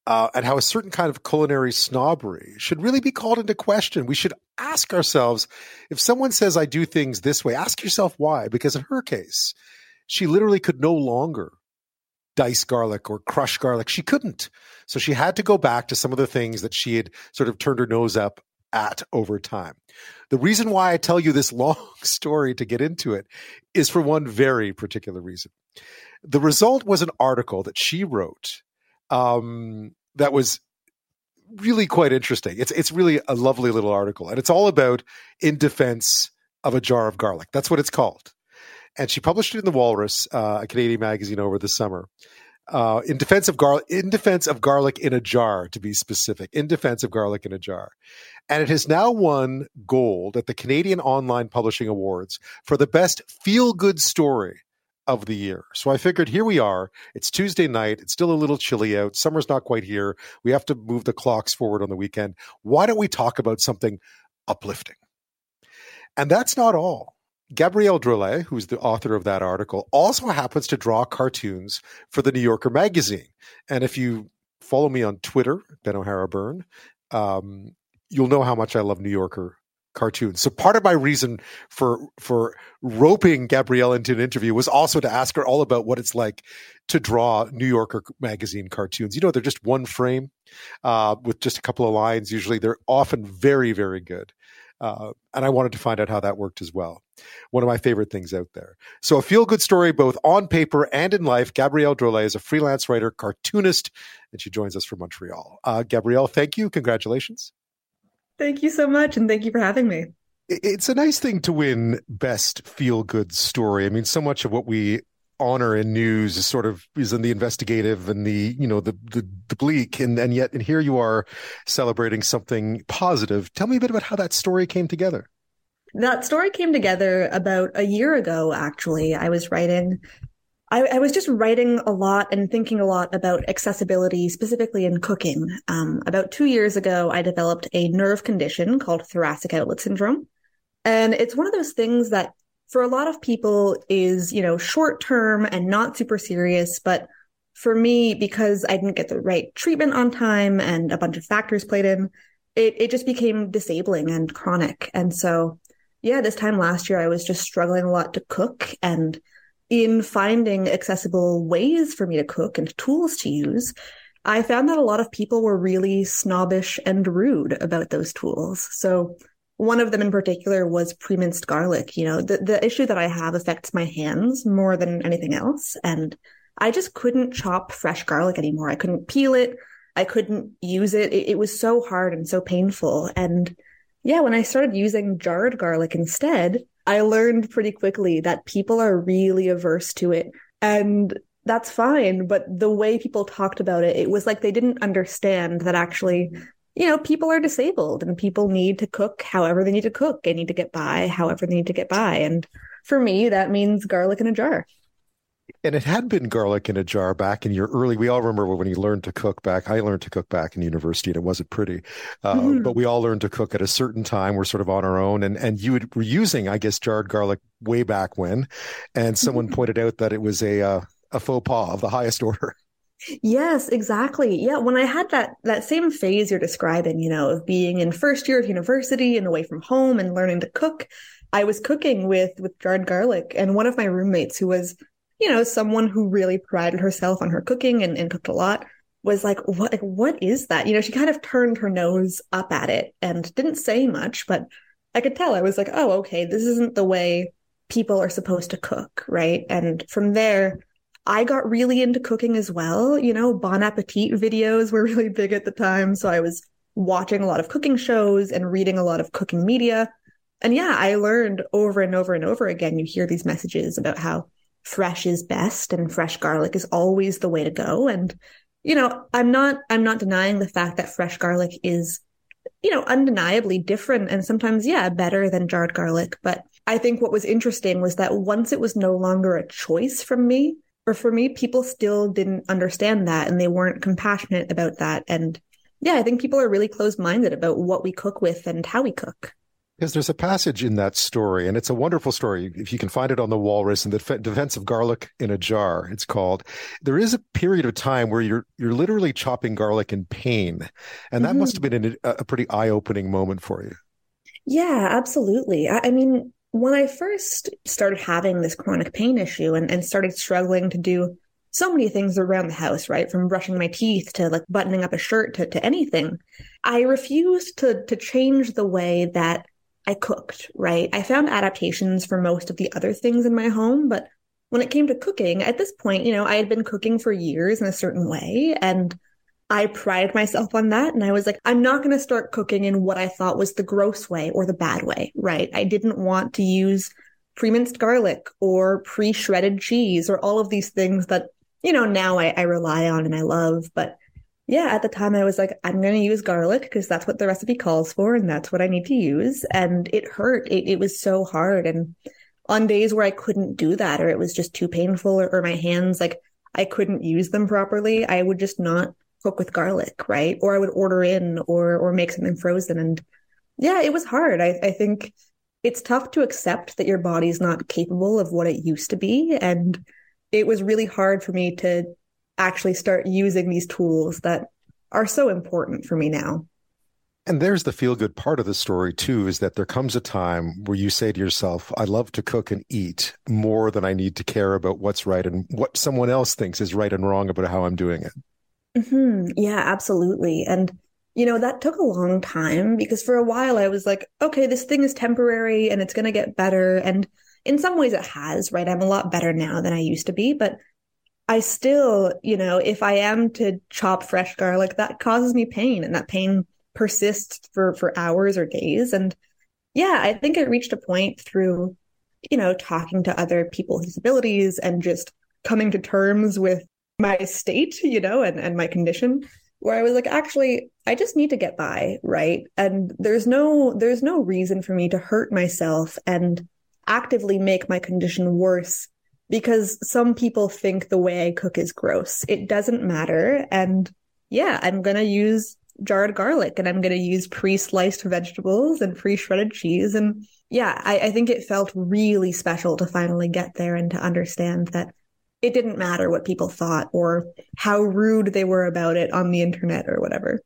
Uh, and how a certain kind of culinary snobbery should really be called into question. We should ask ourselves if someone says, I do things this way, ask yourself why. Because in her case, she literally could no longer dice garlic or crush garlic. She couldn't. So she had to go back to some of the things that she had sort of turned her nose up at over time. The reason why I tell you this *laughs* long story to get into it is for one very particular reason. The result was an article that she wrote um, that was really quite interesting. It's it's really a lovely little article, and it's all about in defense of a jar of garlic. That's what it's called and she published it in the Walrus, uh, a Canadian magazine, over the summer. Uh, in defense of garlic, in defense of garlic in a jar, to be specific, in defense of garlic in a jar, and it has now won gold at the Canadian Online Publishing Awards for the best feel-good story of the year. So I figured here we are. It's Tuesday night. It's still a little chilly out. Summer's not quite here. We have to move the clocks forward on the weekend. Why don't we talk about something uplifting? And that's not all. Gabrielle Drolet, who's the author of that article, also happens to draw cartoons for the New Yorker magazine. And if you follow me on Twitter, Ben O'Hara Byrne, um, you'll know how much I love New Yorker cartoons. So part of my reason for for roping Gabrielle into an interview was also to ask her all about what it's like to draw New Yorker magazine cartoons. You know, they're just one frame uh, with just a couple of lines. Usually, they're often very very good. Uh, and I wanted to find out how that worked as well. One of my favorite things out there. So, a feel good story both on paper and in life. Gabrielle Drolet is a freelance writer, cartoonist, and she joins us from Montreal. Uh, Gabrielle, thank you. Congratulations. Thank you so much. And thank you for having me. It's a nice thing to win Best Feel Good Story. I mean, so much of what we honor in news is sort of is in the investigative and the you know the the, the bleak and and yet and here you are celebrating something positive tell me a bit about how that story came together that story came together about a year ago actually i was writing I, I, was just writing a lot and thinking a lot about accessibility, specifically in cooking. Um, about two years ago, I developed a nerve condition called thoracic outlet syndrome. And it's one of those things that for a lot of people is, you know, short term and not super serious. But for me, because I didn't get the right treatment on time and a bunch of factors played in, it, it just became disabling and chronic. And so, yeah, this time last year, I was just struggling a lot to cook and in finding accessible ways for me to cook and tools to use, I found that a lot of people were really snobbish and rude about those tools. So one of them in particular was pre-minced garlic. You know, the, the issue that I have affects my hands more than anything else. And I just couldn't chop fresh garlic anymore. I couldn't peel it. I couldn't use it. it. It was so hard and so painful. And yeah, when I started using jarred garlic instead, I learned pretty quickly that people are really averse to it. And that's fine. But the way people talked about it, it was like they didn't understand that actually you know, people are disabled and people need to cook however they need to cook. They need to get by however they need to get by. And for me, that means garlic in a jar. And it had been garlic in a jar back in your early. We all remember when you learned to cook back. I learned to cook back in university, and it wasn't pretty. Uh, mm-hmm. But we all learned to cook at a certain time. We're sort of on our own, and and you were using, I guess, jarred garlic way back when. And someone *laughs* pointed out that it was a uh, a faux pas of the highest *laughs* order. Yes, exactly. Yeah, when I had that that same phase you're describing, you know, of being in first year of university and away from home and learning to cook, I was cooking with with jarred garlic and one of my roommates who was, you know, someone who really prided herself on her cooking and, and cooked a lot was like, what like, what is that? You know, she kind of turned her nose up at it and didn't say much, but I could tell I was like, oh, okay, this isn't the way people are supposed to cook, right? And from there, I got really into cooking as well. You know, Bon Appetit videos were *laughs* really big at the time. So I was watching a lot of cooking shows and reading a lot of cooking media. And yeah, I learned over and over and over again. You hear these messages about how fresh is best and fresh garlic is always the way to go. And, you know, I'm not, I'm not denying the fact that fresh garlic is, you know, undeniably different and sometimes, yeah, better than jarred garlic. But I think what was interesting was that once it was no longer a choice from me, or for me, people still didn't understand that and they weren't compassionate about that. And yeah, I think people are really closed minded about what we cook with and how we cook. Because there's a passage in that story, and it's a wonderful story. If you can find it on the Walrus and the Defense of Garlic in a Jar, it's called. There is a period of time where you're you're literally chopping garlic in pain, and that mm-hmm. must have been a, a pretty eye opening moment for you. Yeah, absolutely. I, I mean, when I first started having this chronic pain issue and, and started struggling to do so many things around the house, right? From brushing my teeth to like buttoning up a shirt to, to anything, I refused to to change the way that I cooked, right? I found adaptations for most of the other things in my home, but when it came to cooking, at this point, you know, I had been cooking for years in a certain way and I prided myself on that. And I was like, I'm not going to start cooking in what I thought was the gross way or the bad way, right? I didn't want to use pre-minced garlic or pre-shredded cheese or all of these things that, you know, now I, I rely on and I love. But yeah, at the time I was like, I'm going to use garlic because that's what the recipe calls for and that's what I need to use. And it hurt. It, it was so hard. And on days where I couldn't do that or it was just too painful or, or my hands, like I couldn't use them properly, I would just not cook with garlic, right? Or I would order in or or make something frozen. And yeah, it was hard. I, I think it's tough to accept that your body's not capable of what it used to be. And it was really hard for me to actually start using these tools that are so important for me now. And there's the feel good part of the story, too, is that there comes a time where you say to yourself, I love to cook and eat more than I need to care about what's right and what someone else thinks is right and wrong about how I'm doing it. Mm-hmm. Yeah, absolutely. And, you know, that took a long time because for a while I was like, okay, this thing is temporary and it's going to get better. And in some ways it has, right? I'm a lot better now than I used to be, but I still, you know, if I am to chop fresh garlic, that causes me pain and that pain persists for, for hours or days. And yeah, I think it reached a point through, you know, talking to other people with disabilities and just coming to terms with my state, you know, and, and my condition where I was like, actually, I just need to get by, right? And there's no there's no reason for me to hurt myself and actively make my condition worse because some people think the way I cook is gross. It doesn't matter. And yeah, I'm gonna use jarred garlic and I'm gonna use pre-sliced vegetables and pre-shredded cheese. And yeah, I, I think it felt really special to finally get there and to understand that it didn't matter what people thought or how rude they were about it on the internet or whatever.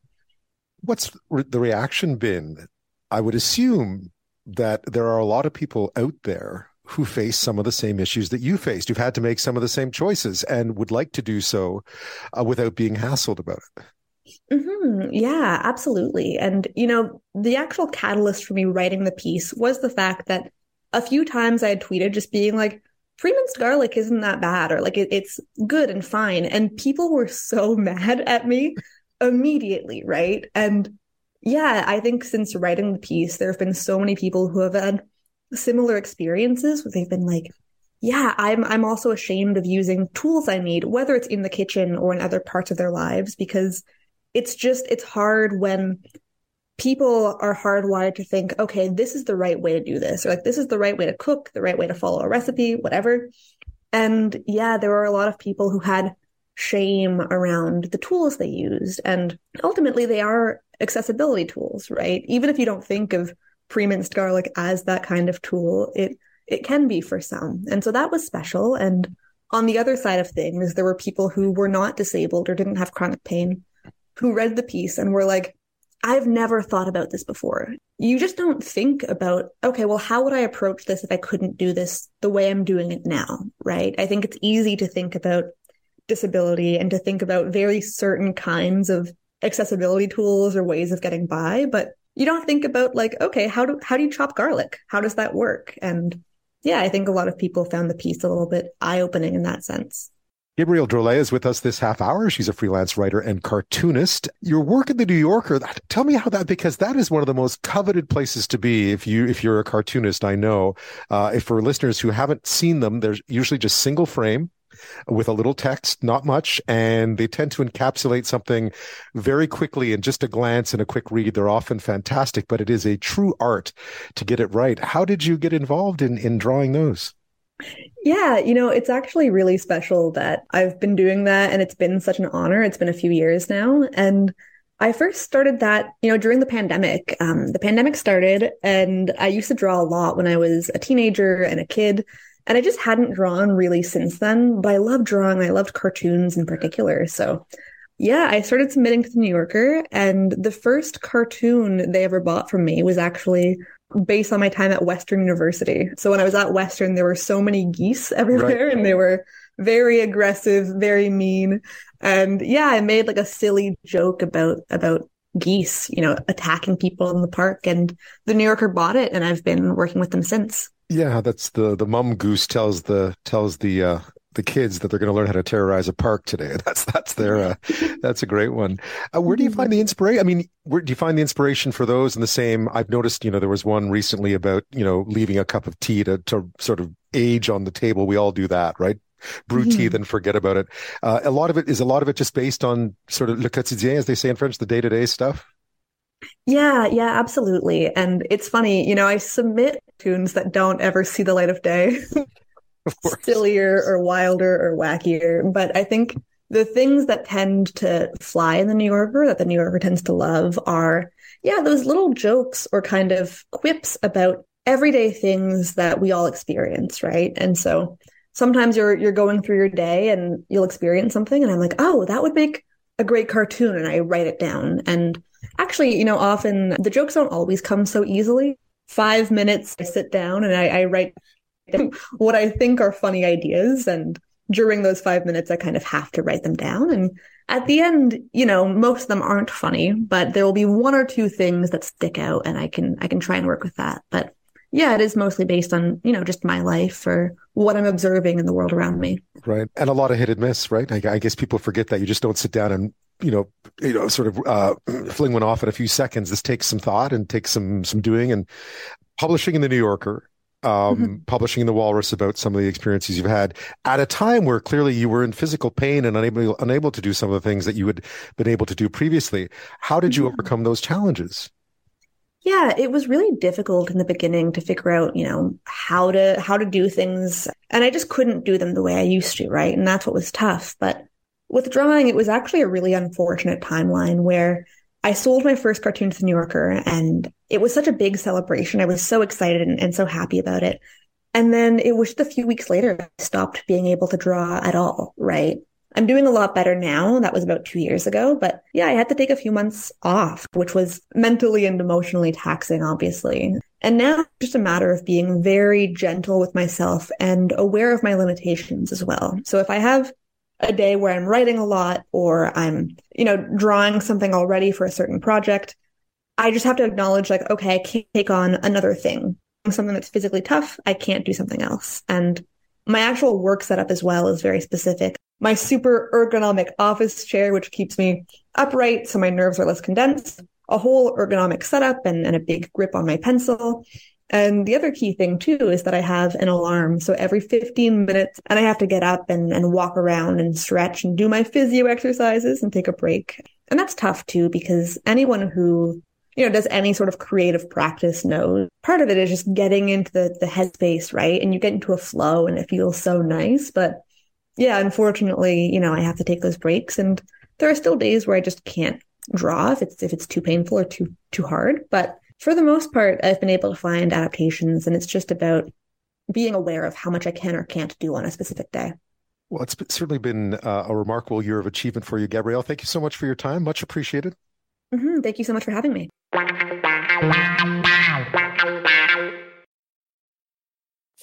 What's the reaction been? I would assume that there are a lot of people out there who face some of the same issues that you faced, who've had to make some of the same choices and would like to do so uh, without being hassled about it. Mm-hmm. Yeah, absolutely. And, you know, the actual catalyst for me writing the piece was the fact that a few times I had tweeted just being like, pre-minced garlic isn't that bad or like it, it's good and fine and people were so *laughs* mad at me immediately right and yeah i think since writing the piece there have been so many people who have had similar experiences where they've been like yeah i'm i'm also ashamed of using tools i need whether it's in the kitchen or in other parts of their lives because it's just it's hard when people are hardwired to think, okay, this is the right way to do this, or like this is the right way to cook, the right way to follow a recipe, whatever. And yeah, there were a lot of people who had shame around the tools they used. And ultimately, they are accessibility tools, right? Even if you don't think of pre-minced garlic as that kind of tool, it it can be for some. And so that was special. And on the other side of things, there were people who were not disabled or didn't have chronic pain who read the piece and were like, I've never thought about this before. You just don't think about, okay, well, how would I approach this if I couldn't do this the way I'm doing it now? Right. I think it's easy to think about disability and to think about very certain kinds of accessibility tools or ways of getting by, but you don't think about like, okay, how do, how do you chop garlic? How does that work? And yeah, I think a lot of people found the piece a little bit eye opening in that sense. Gabrielle Drolet is with us this half hour. She's a freelance writer and cartoonist. Your work at the New Yorker, tell me how that, because that is one of the most coveted places to be if you, if you're a cartoonist, I know. Uh, if for listeners who haven't seen them, there's usually just single frame with a little text, not much, and they tend to encapsulate something very quickly in just a glance and a quick read. They're often fantastic, but it is a true art to get it right. How did you get involved in, in drawing those? Yeah, you know, it's actually really special that I've been doing that and it's been such an honor. It's been a few years now. And I first started that, you know, during the pandemic. Um, the pandemic started and I used to draw a lot when I was a teenager and a kid. And I just hadn't drawn really since then, but I loved drawing. I loved cartoons in particular. So yeah, I started submitting to the New Yorker and the first cartoon they ever bought from me was actually based on my time at Western University. So when I was at Western, there were so many geese *laughs* everywhere right. and they were very aggressive, very mean. And yeah, I made like a silly joke about, about geese, you know, attacking people in the park and the New Yorker bought it and I've been working with them since. Yeah, that's the the mum goose tells the tells the uh the kids that they're going to learn how to terrorize a park today. *laughs* That's that's their uh, that's a great one. Uh, where do you find the inspiration? I mean, where do you find the inspiration for those? And the same, I've noticed, you know, there was one recently about you know leaving a cup of tea to to sort of age on the table. We all do that, right? Brew mm-hmm. tea, then forget about it. Uh, a lot of it is a lot of it just based on sort of le quotidien, as they say in French, the day to day stuff. Yeah, yeah, absolutely. And it's funny, you know, I submit tunes that don't ever see the light of day. *laughs* sillier or wilder or wackier. But I think the things that tend to fly in the New Yorker that the New Yorker tends to love are, yeah, those little jokes or kind of quips about everyday things that we all experience, right? And so sometimes you're you're going through your day and you'll experience something and I'm like, "Oh, that would make a great cartoon." And I write it down. And actually, you know, often the jokes don't always come so easily. 5 minutes I sit down and I, I write *laughs* what I think are funny ideas. And during those five minutes, I kind of have to write them down. And at the end, you know, most of them aren't funny, but there will be one or two things that stick out and I can, I can try and work with that. But yeah, it is mostly based on, you know, just my life or what I'm observing in the world around me. Right. And a lot of hit and miss, right? I, I guess people forget that you just don't sit down and you know, you know, sort of uh, *clears throat* fling one off in a few seconds. This takes some thought and takes some some doing. And publishing in the New Yorker um, mm-hmm. publishing in the Walrus about some of the experiences you've had at a time where clearly you were in physical pain and unable unable to do some of the things that you had been able to do previously. How did you mm-hmm. overcome those challenges? Yeah, it was really difficult in the beginning to figure out, you know, how to how to do things, and I just couldn't do them the way I used to, right? And that's what was tough. But with drawing, it was actually a really unfortunate timeline where I sold my first cartoon to the New Yorker and it was such a big celebration. I was so excited and, and, so happy about it. And then it was just a few weeks later, I stopped being able to draw at all, right? I'm doing a lot better now. That was about two years ago. But yeah, I had to take a few months off, which was mentally and emotionally taxing, obviously. And now it's just a matter of being very gentle with myself and aware of my limitations as well. So if I have a day where I'm writing a lot or I'm, you know, drawing something already for a certain project, I just have to acknowledge like, okay, I can't take on another thing. Something that's physically tough, I can't do something else. And my actual work setup as well is very specific. My super ergonomic office chair, which keeps me upright so my nerves are less condensed, a whole ergonomic setup and, and a big grip on my pencil, and the other key thing too is that I have an alarm. So every 15 minutes and I have to get up and, and walk around and stretch and do my physio exercises and take a break. And that's tough too, because anyone who, you know, does any sort of creative practice knows part of it is just getting into the, the headspace, right? And you get into a flow and it feels so nice. But yeah, unfortunately, you know, I have to take those breaks and there are still days where I just can't draw if it's, if it's too painful or too, too hard. But for the most part, I've been able to find adaptations, and it's just about being aware of how much I can or can't do on a specific day. Well, it's certainly been uh, a remarkable year of achievement for you, Gabrielle. Thank you so much for your time. Much appreciated. Mm-hmm. Thank you so much for having me.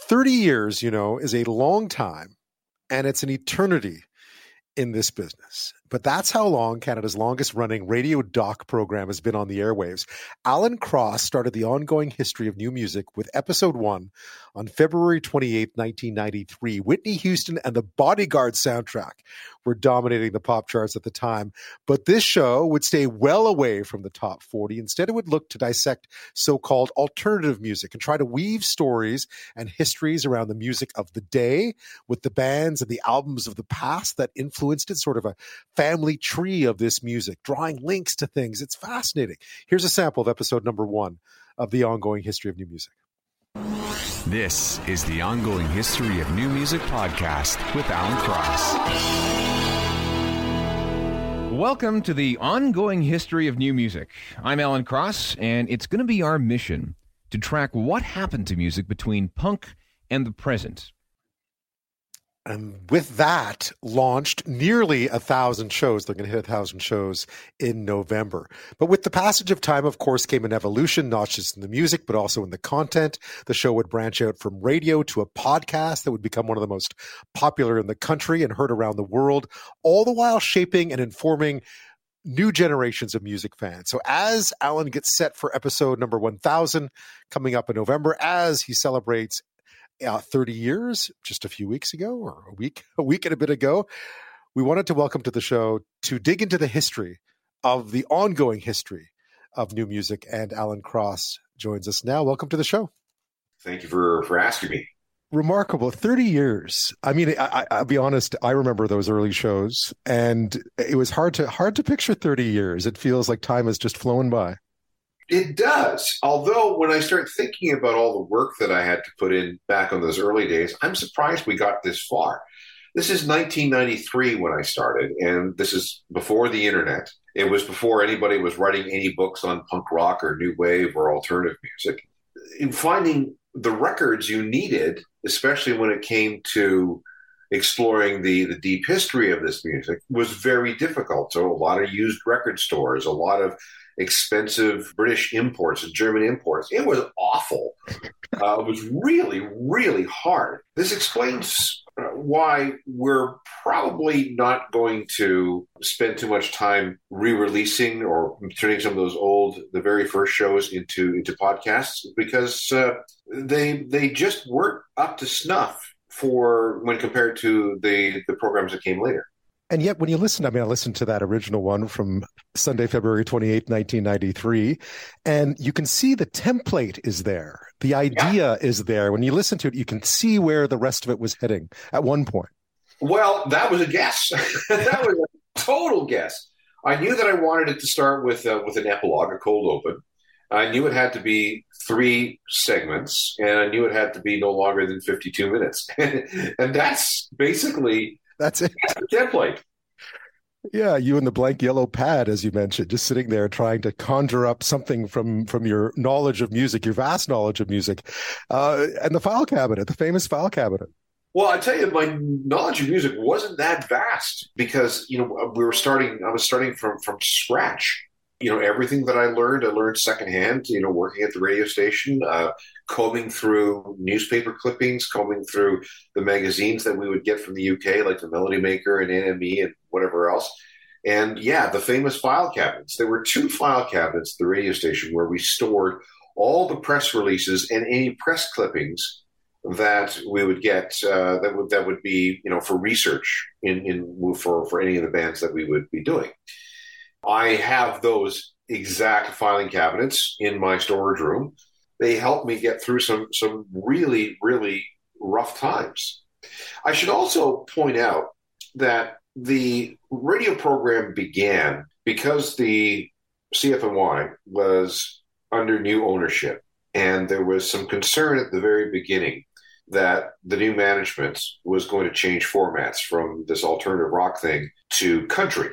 30 years, you know, is a long time and it's an eternity in this business but that's how long Canada's longest running radio doc program has been on the airwaves. Alan Cross started the ongoing history of new music with episode one on February 28, 1993. Whitney Houston and the Bodyguard soundtrack were dominating the pop charts at the time, but this show would stay well away from the top 40. Instead, it would look to dissect so called alternative music and try to weave stories and histories around the music of the day with the bands and the albums of the past that influenced it, sort of a family tree of this music, drawing links to things. It's fascinating. Here's a sample of episode number one of the ongoing history of new music. This is the ongoing history of new music podcast with Alan Cross. Welcome to the ongoing history of new music. I'm Alan Cross, and it's going to be our mission to track what happened to music between punk and the present and with that launched nearly a thousand shows they're going to hit a thousand shows in november but with the passage of time of course came an evolution not just in the music but also in the content the show would branch out from radio to a podcast that would become one of the most popular in the country and heard around the world all the while shaping and informing new generations of music fans. So as Alan gets set for episode number 1000 coming up in November, as he celebrates uh, 30 years just a few weeks ago or a week *laughs* a week and a bit ago we wanted to welcome to the show to dig into the history of the ongoing history of new music and alan cross joins us now. Welcome to the show. Thank you for for asking me. Remarkable. 30 years. I mean I, will be honest i remember those early shows and it was hard to hard to picture 30 years. It feels like time has just flown by it does. Although, when I start thinking about all the work that I had to put in back on those early days, I'm surprised we got this far. This is 1993 when I started, and this is before the internet. It was before anybody was writing any books on punk rock or new wave or alternative music. In finding the records you needed, especially when it came to exploring the, the deep history of this music, was very difficult. So, a lot of used record stores, a lot of expensive British imports and German imports. It was awful. Uh, it was really, really hard. This explains uh, why we're probably not going to spend too much time re-releasing or turning some of those old, the very first shows into into podcasts because uh, they they just weren't up to snuff for when compared to the the programs that came later. And yet, when you listen, I mean, I listened to that original one from Sunday, February 28, 1993, and you can see the template is there. The idea yeah. is there. When you listen to it, you can see where the rest of it was heading at one point. Well, that was a guess. *laughs* that was a total guess. I knew that I wanted it to start with uh, with an epilogue, a cold open. I knew it had to be three segments, and I knew it had to be no longer than 52 minutes. *laughs* and that's basically that's it. Template. Yeah, you and the blank yellow pad, as you mentioned, just sitting there trying to conjure up something from from your knowledge of music, your vast knowledge of music, uh, and the file cabinet, the famous file cabinet. Well, I tell you, my knowledge of music wasn't that vast because you know we were starting. I was starting from from scratch you know everything that I learned, I learned secondhand. You know, working at the radio station, uh, combing through newspaper clippings, combing through the magazines that we would get from the UK, like the Melody Maker and NME and whatever else. And yeah, the famous file cabinets. There were two file cabinets at the radio station where we stored all the press releases and any press clippings that we would get uh, that would that would be you know for research in in for for any of the bands that we would be doing. I have those exact filing cabinets in my storage room. They help me get through some some really really rough times. I should also point out that the radio program began because the CFNY was under new ownership, and there was some concern at the very beginning that the new management was going to change formats from this alternative rock thing to country.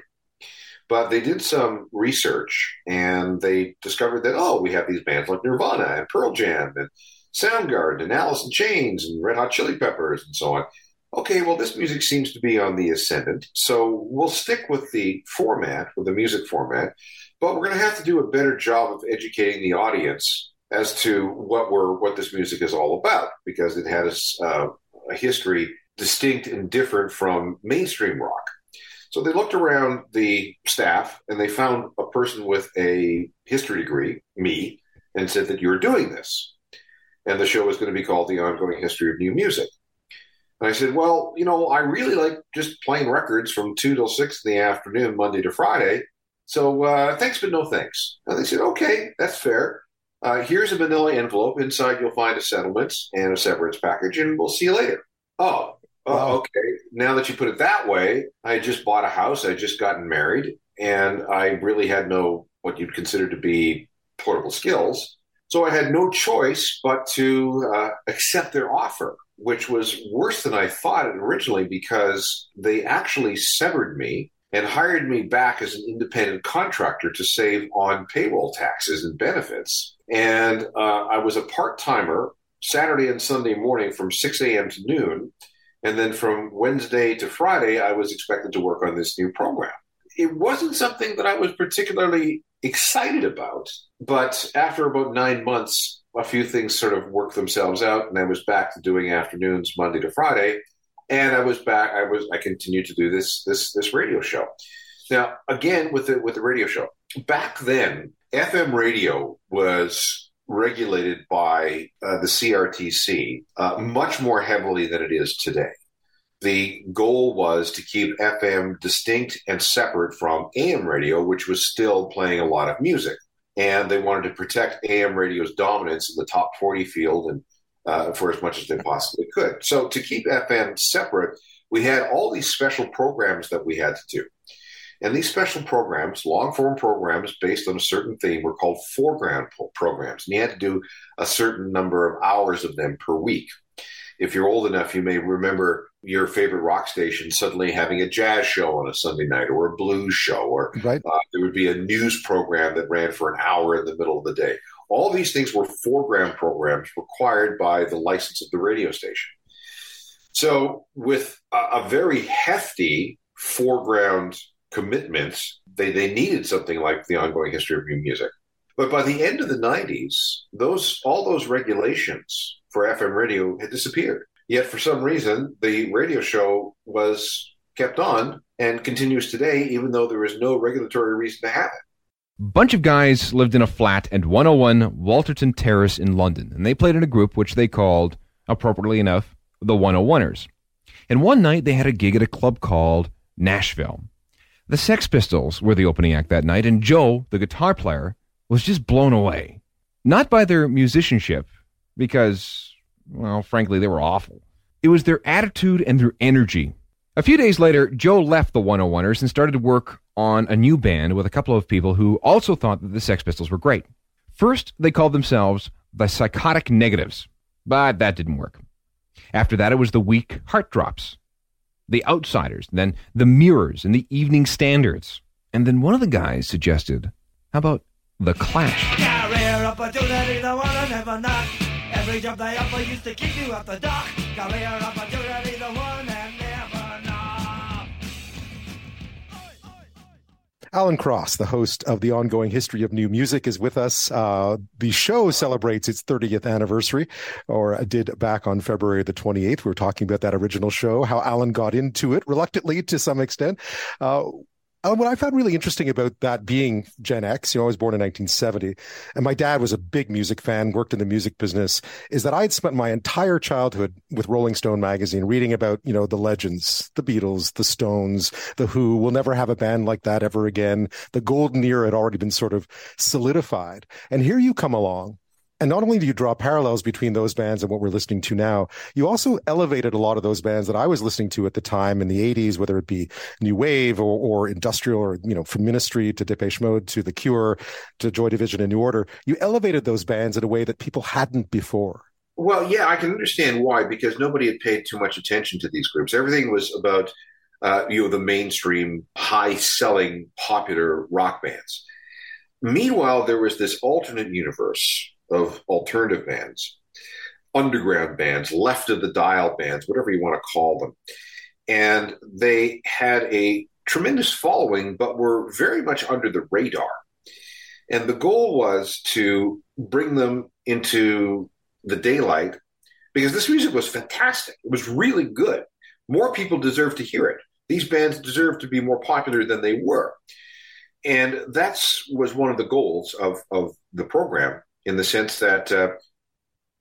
But they did some research and they discovered that, oh, we have these bands like Nirvana and Pearl Jam and Soundgarden and Alice in Chains and Red Hot Chili Peppers and so on. Okay, well, this music seems to be on the ascendant. So we'll stick with the format, with the music format, but we're going to have to do a better job of educating the audience as to what we're what this music is all about because it has uh, a history distinct and different from mainstream rock. So they looked around the staff and they found a person with a history degree, me, and said that you're doing this. And the show was going to be called The Ongoing History of New Music. And I said, Well, you know, I really like just playing records from 2 till 6 in the afternoon, Monday to Friday. So uh, thanks, but no thanks. And they said, Okay, that's fair. Uh, here's a manila envelope. Inside, you'll find a settlements and a severance package, and we'll see you later. Oh, oh, okay. Now that you put it that way, I just bought a house. I just gotten married, and I really had no what you'd consider to be portable skills. So I had no choice but to uh, accept their offer, which was worse than I thought originally because they actually severed me and hired me back as an independent contractor to save on payroll taxes and benefits. And uh, I was a part timer Saturday and Sunday morning from 6 a.m. to noon. And then from Wednesday to Friday, I was expected to work on this new program. It wasn't something that I was particularly excited about. But after about nine months, a few things sort of worked themselves out, and I was back to doing afternoons Monday to Friday and I was back. I was I continued to do this this this radio show. Now again with the with the radio show back then, FM radio was regulated by uh, the CRTC uh, much more heavily than it is today. The goal was to keep FM distinct and separate from AM radio, which was still playing a lot of music. And they wanted to protect AM radio's dominance in the top 40 field and uh, for as much as they possibly could. So to keep FM separate, we had all these special programs that we had to do. And these special programs, long form programs based on a certain theme, were called foreground programs. And you had to do a certain number of hours of them per week. If you're old enough, you may remember your favorite rock station suddenly having a jazz show on a Sunday night or a blues show, or right. uh, there would be a news program that ran for an hour in the middle of the day. All these things were foreground programs required by the license of the radio station. So, with a, a very hefty foreground commitment, they, they needed something like the ongoing history of new music. But by the end of the 90s, those all those regulations for FM radio had disappeared. Yet for some reason, the radio show was kept on and continues today, even though there is no regulatory reason to have it bunch of guys lived in a flat at 101 Walterton Terrace in London, and they played in a group which they called, appropriately enough, the 101ers. And one night they had a gig at a club called Nashville. The Sex Pistols were the opening act that night, and Joe, the guitar player, was just blown away. Not by their musicianship, because, well, frankly, they were awful. It was their attitude and their energy. A few days later, Joe left the 101ers and started to work on a new band with a couple of people who also thought that the Sex Pistols were great. First, they called themselves the Psychotic Negatives, but that didn't work. After that, it was the Weak Heart Drops, the Outsiders, then the Mirrors and the Evening Standards. And then one of the guys suggested, how about the Clash? Career opportunity, the one never knock. Every job they offer used to you the dock. Career opportunity, the one Alan Cross, the host of the ongoing history of new music, is with us. Uh, the show celebrates its 30th anniversary, or did back on February the 28th. We were talking about that original show, how Alan got into it, reluctantly to some extent. Uh, uh, what I found really interesting about that being Gen X, you know, I was born in 1970, and my dad was a big music fan, worked in the music business, is that I had spent my entire childhood with Rolling Stone magazine reading about, you know, the legends, the Beatles, the Stones, the Who. We'll never have a band like that ever again. The golden era had already been sort of solidified. And here you come along and not only do you draw parallels between those bands and what we're listening to now, you also elevated a lot of those bands that I was listening to at the time in the 80s, whether it be New Wave or, or industrial or, you know, from Ministry to Depeche Mode to The Cure to Joy Division and New Order. You elevated those bands in a way that people hadn't before. Well, yeah, I can understand why, because nobody had paid too much attention to these groups. Everything was about, uh, you know, the mainstream, high selling, popular rock bands. Meanwhile, there was this alternate universe of alternative bands, underground bands, left of the dial bands, whatever you want to call them. And they had a tremendous following, but were very much under the radar. And the goal was to bring them into the daylight because this music was fantastic. It was really good. More people deserve to hear it. these bands deserve to be more popular than they were. And that was one of the goals of, of the program in the sense that, uh,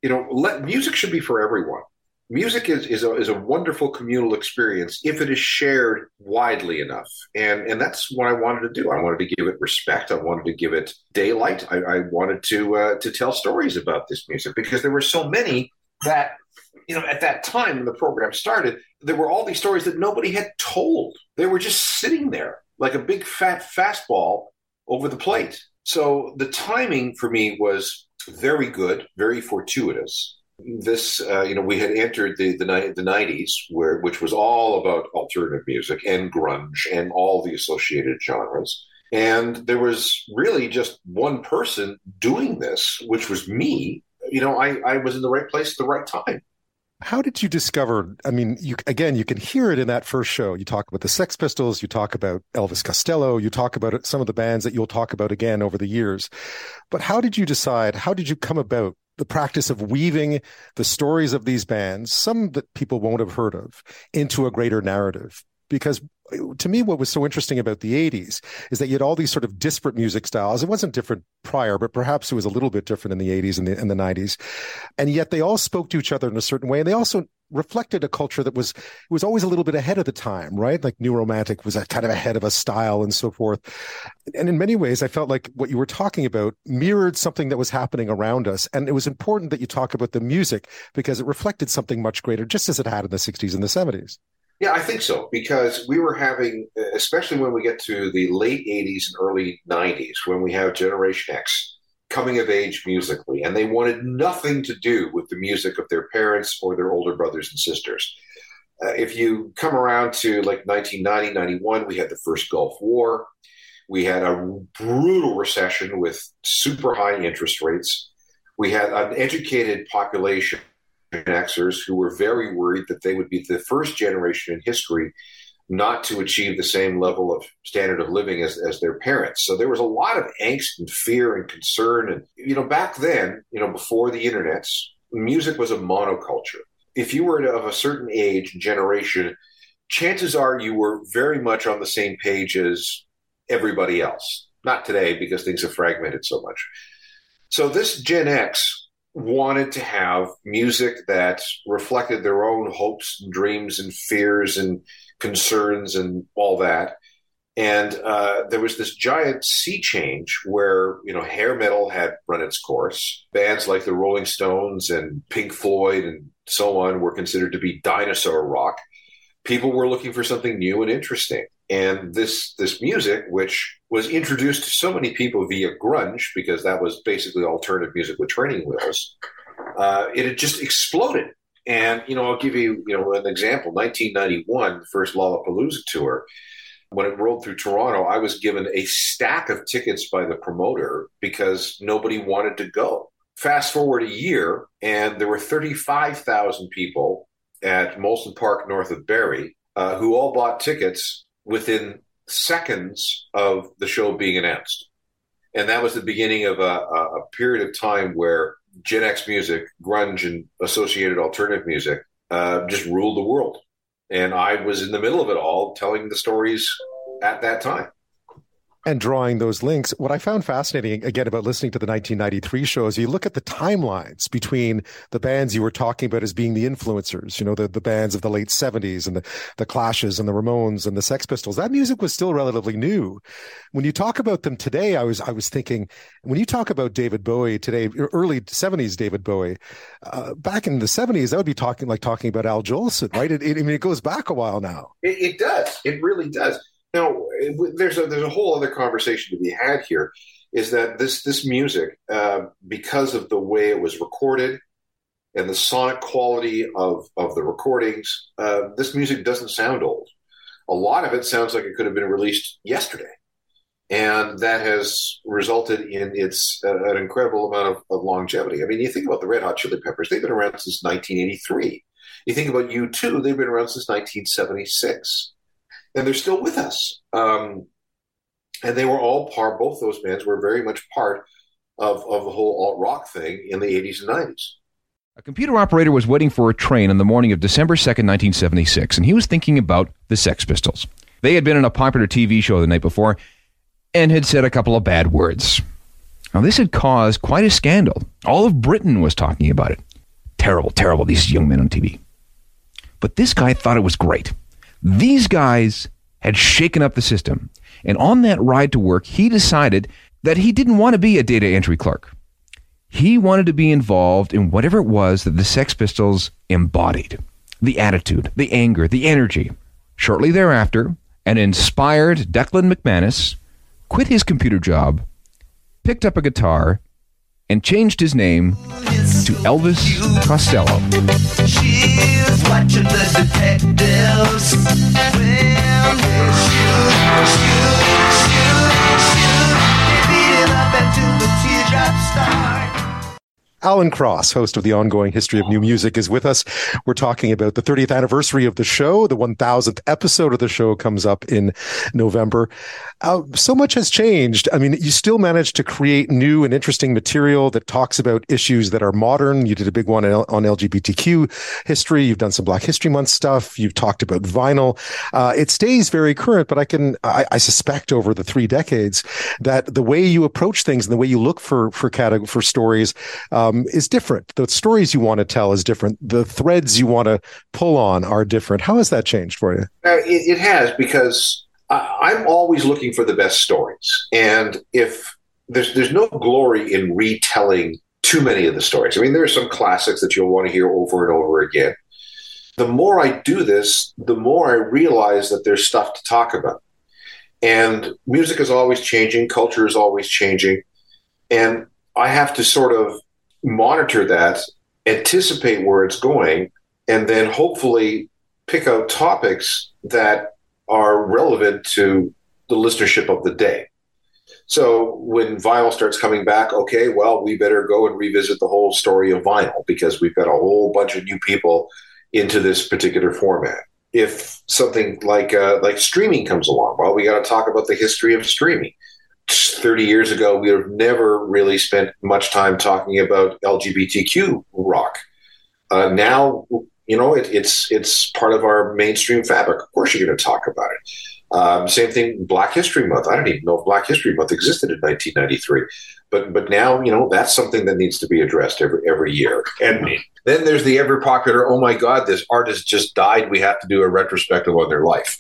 you know, let, music should be for everyone. Music is, is, a, is a wonderful communal experience if it is shared widely enough. And, and that's what I wanted to do. I wanted to give it respect. I wanted to give it daylight. I, I wanted to, uh, to tell stories about this music because there were so many that you know, at that time when the program started, there were all these stories that nobody had told. They were just sitting there like a big fat fastball over the plate. So the timing for me was very good, very fortuitous. This, uh, you know, we had entered the the, the '90s, where which was all about alternative music and grunge and all the associated genres. And there was really just one person doing this, which was me. You know, I, I was in the right place at the right time. How did you discover? I mean, you again, you can hear it in that first show. You talk about the Sex Pistols, you talk about Elvis Costello, you talk about some of the bands that you'll talk about again over the years. But how did you decide? How did you come about the practice of weaving the stories of these bands, some that people won't have heard of, into a greater narrative? Because to me, what was so interesting about the 80s is that you had all these sort of disparate music styles. It wasn't different prior, but perhaps it was a little bit different in the 80s and the, and the 90s. And yet they all spoke to each other in a certain way. And they also reflected a culture that was was always a little bit ahead of the time, right? Like New Romantic was kind of ahead of a style and so forth. And in many ways, I felt like what you were talking about mirrored something that was happening around us. And it was important that you talk about the music because it reflected something much greater, just as it had in the 60s and the 70s. Yeah, I think so because we were having, especially when we get to the late '80s and early '90s, when we have Generation X coming of age musically, and they wanted nothing to do with the music of their parents or their older brothers and sisters. Uh, if you come around to like 1990, 91, we had the first Gulf War. We had a brutal recession with super high interest rates. We had an educated population Xers who were very worried that they would be the first generation in history not to achieve the same level of standard of living as, as their parents. So there was a lot of angst and fear and concern. And, you know, back then, you know, before the internets, music was a monoculture. If you were of a certain age generation, chances are you were very much on the same page as everybody else. Not today because things have fragmented so much. So this Gen X wanted to have music that reflected their own hopes and dreams and fears and concerns and all that. And uh, there was this giant sea change where, you know, hair metal had run its course. Bands like the Rolling Stones and Pink Floyd and so on were considered to be dinosaur rock. People were looking for something new and interesting. And this this music, which was introduced to so many people via grunge, because that was basically alternative music with training wheels, uh, it had just exploded. And you know, I'll give you you know an example. 1991, the first Lollapalooza tour. When it rolled through Toronto, I was given a stack of tickets by the promoter because nobody wanted to go. Fast forward a year, and there were 35,000 people at Molson Park north of Barrie uh, who all bought tickets within seconds of the show being announced. And that was the beginning of a, a, period of time where Gen X music, grunge, and associated alternative music uh, just ruled the world. And I was in the middle of it all telling the stories at that time and drawing those links. What I found fascinating again about listening to the 1993 show is you look at the timelines between the bands you were talking about as being the influencers, you know, the, the bands of the late 70s and the, the Clashes and the Ramones and the Sex Pistols. That music was still relatively new. When you talk about them today, I was, I was thinking, when you talk about David Bowie today, early 70s David Bowie, uh, back in the 70s, that would be talking like talking about Al Jolson, right? It, it, I mean, it goes back a while now. It, it does. It really does. Now, there's a there's a whole other conversation to be had here. Is that this this music, uh, because of the way it was recorded and the sonic quality of of the recordings, uh, this music doesn't sound old. A lot of it sounds like it could have been released yesterday, and that has resulted in its uh, an incredible amount of, of longevity. I mean, you think about the Red Hot Chili Peppers; they've been around since 1983. You think about U2; they've been around since 1976 and they're still with us. Um, and they were all part. Both those bands were very much part of of the whole alt rock thing in the '80s and '90s. A computer operator was waiting for a train on the morning of December 2nd, 1976, and he was thinking about the Sex Pistols. They had been in a popular TV show the night before and had said a couple of bad words. Now, this had caused quite a scandal. All of Britain was talking about it. Terrible, terrible, these young men on TV. But this guy thought it was great. These guys had shaken up the system. And on that ride to work, he decided that he didn't want to be a data entry clerk. He wanted to be involved in whatever it was that the Sex Pistols embodied the attitude, the anger, the energy. Shortly thereafter, an inspired Declan McManus quit his computer job, picked up a guitar, and changed his name to Elvis Costello. She's watching the detectives. Alan Cross, host of the ongoing history of new music, is with us. We're talking about the 30th anniversary of the show. The 1000th episode of the show comes up in November. Uh, so much has changed. I mean, you still managed to create new and interesting material that talks about issues that are modern. You did a big one on LGBTQ history. You've done some Black History Month stuff. You've talked about vinyl. Uh, it stays very current, but I can, I, I, suspect over the three decades that the way you approach things and the way you look for, for category, for stories, uh, um, is different. The stories you want to tell is different. The threads you want to pull on are different. How has that changed for you? Uh, it, it, has because I, I'm always looking for the best stories, and if there's there's no glory in retelling too many of the stories. I mean, there are some classics that you'll want to hear over and over again. The more I do this, the more I realize that there's stuff to talk about. And music is always changing, culture is always changing. And I have to sort of monitor that, anticipate where it's going, and then hopefully pick out topics that are relevant to the listenership of the day. So when vinyl starts coming back, okay, well, we better go and revisit the whole story of vinyl because we've got a whole bunch of new people into this particular format. If something like uh, like streaming comes along, well, we got to talk about the history of streaming. 30 years ago, we have never really spent much time talking about LGBTQ rock. Uh, now, you know, it, it's it's part of our mainstream fabric. Of course, you're going to talk about it. Um, same thing, Black History Month. I don't even know if Black History Month existed in 1993, but but now you know that's something that needs to be addressed every every year. And then there's the ever popular, oh my God, this artist just died. We have to do a retrospective on their life.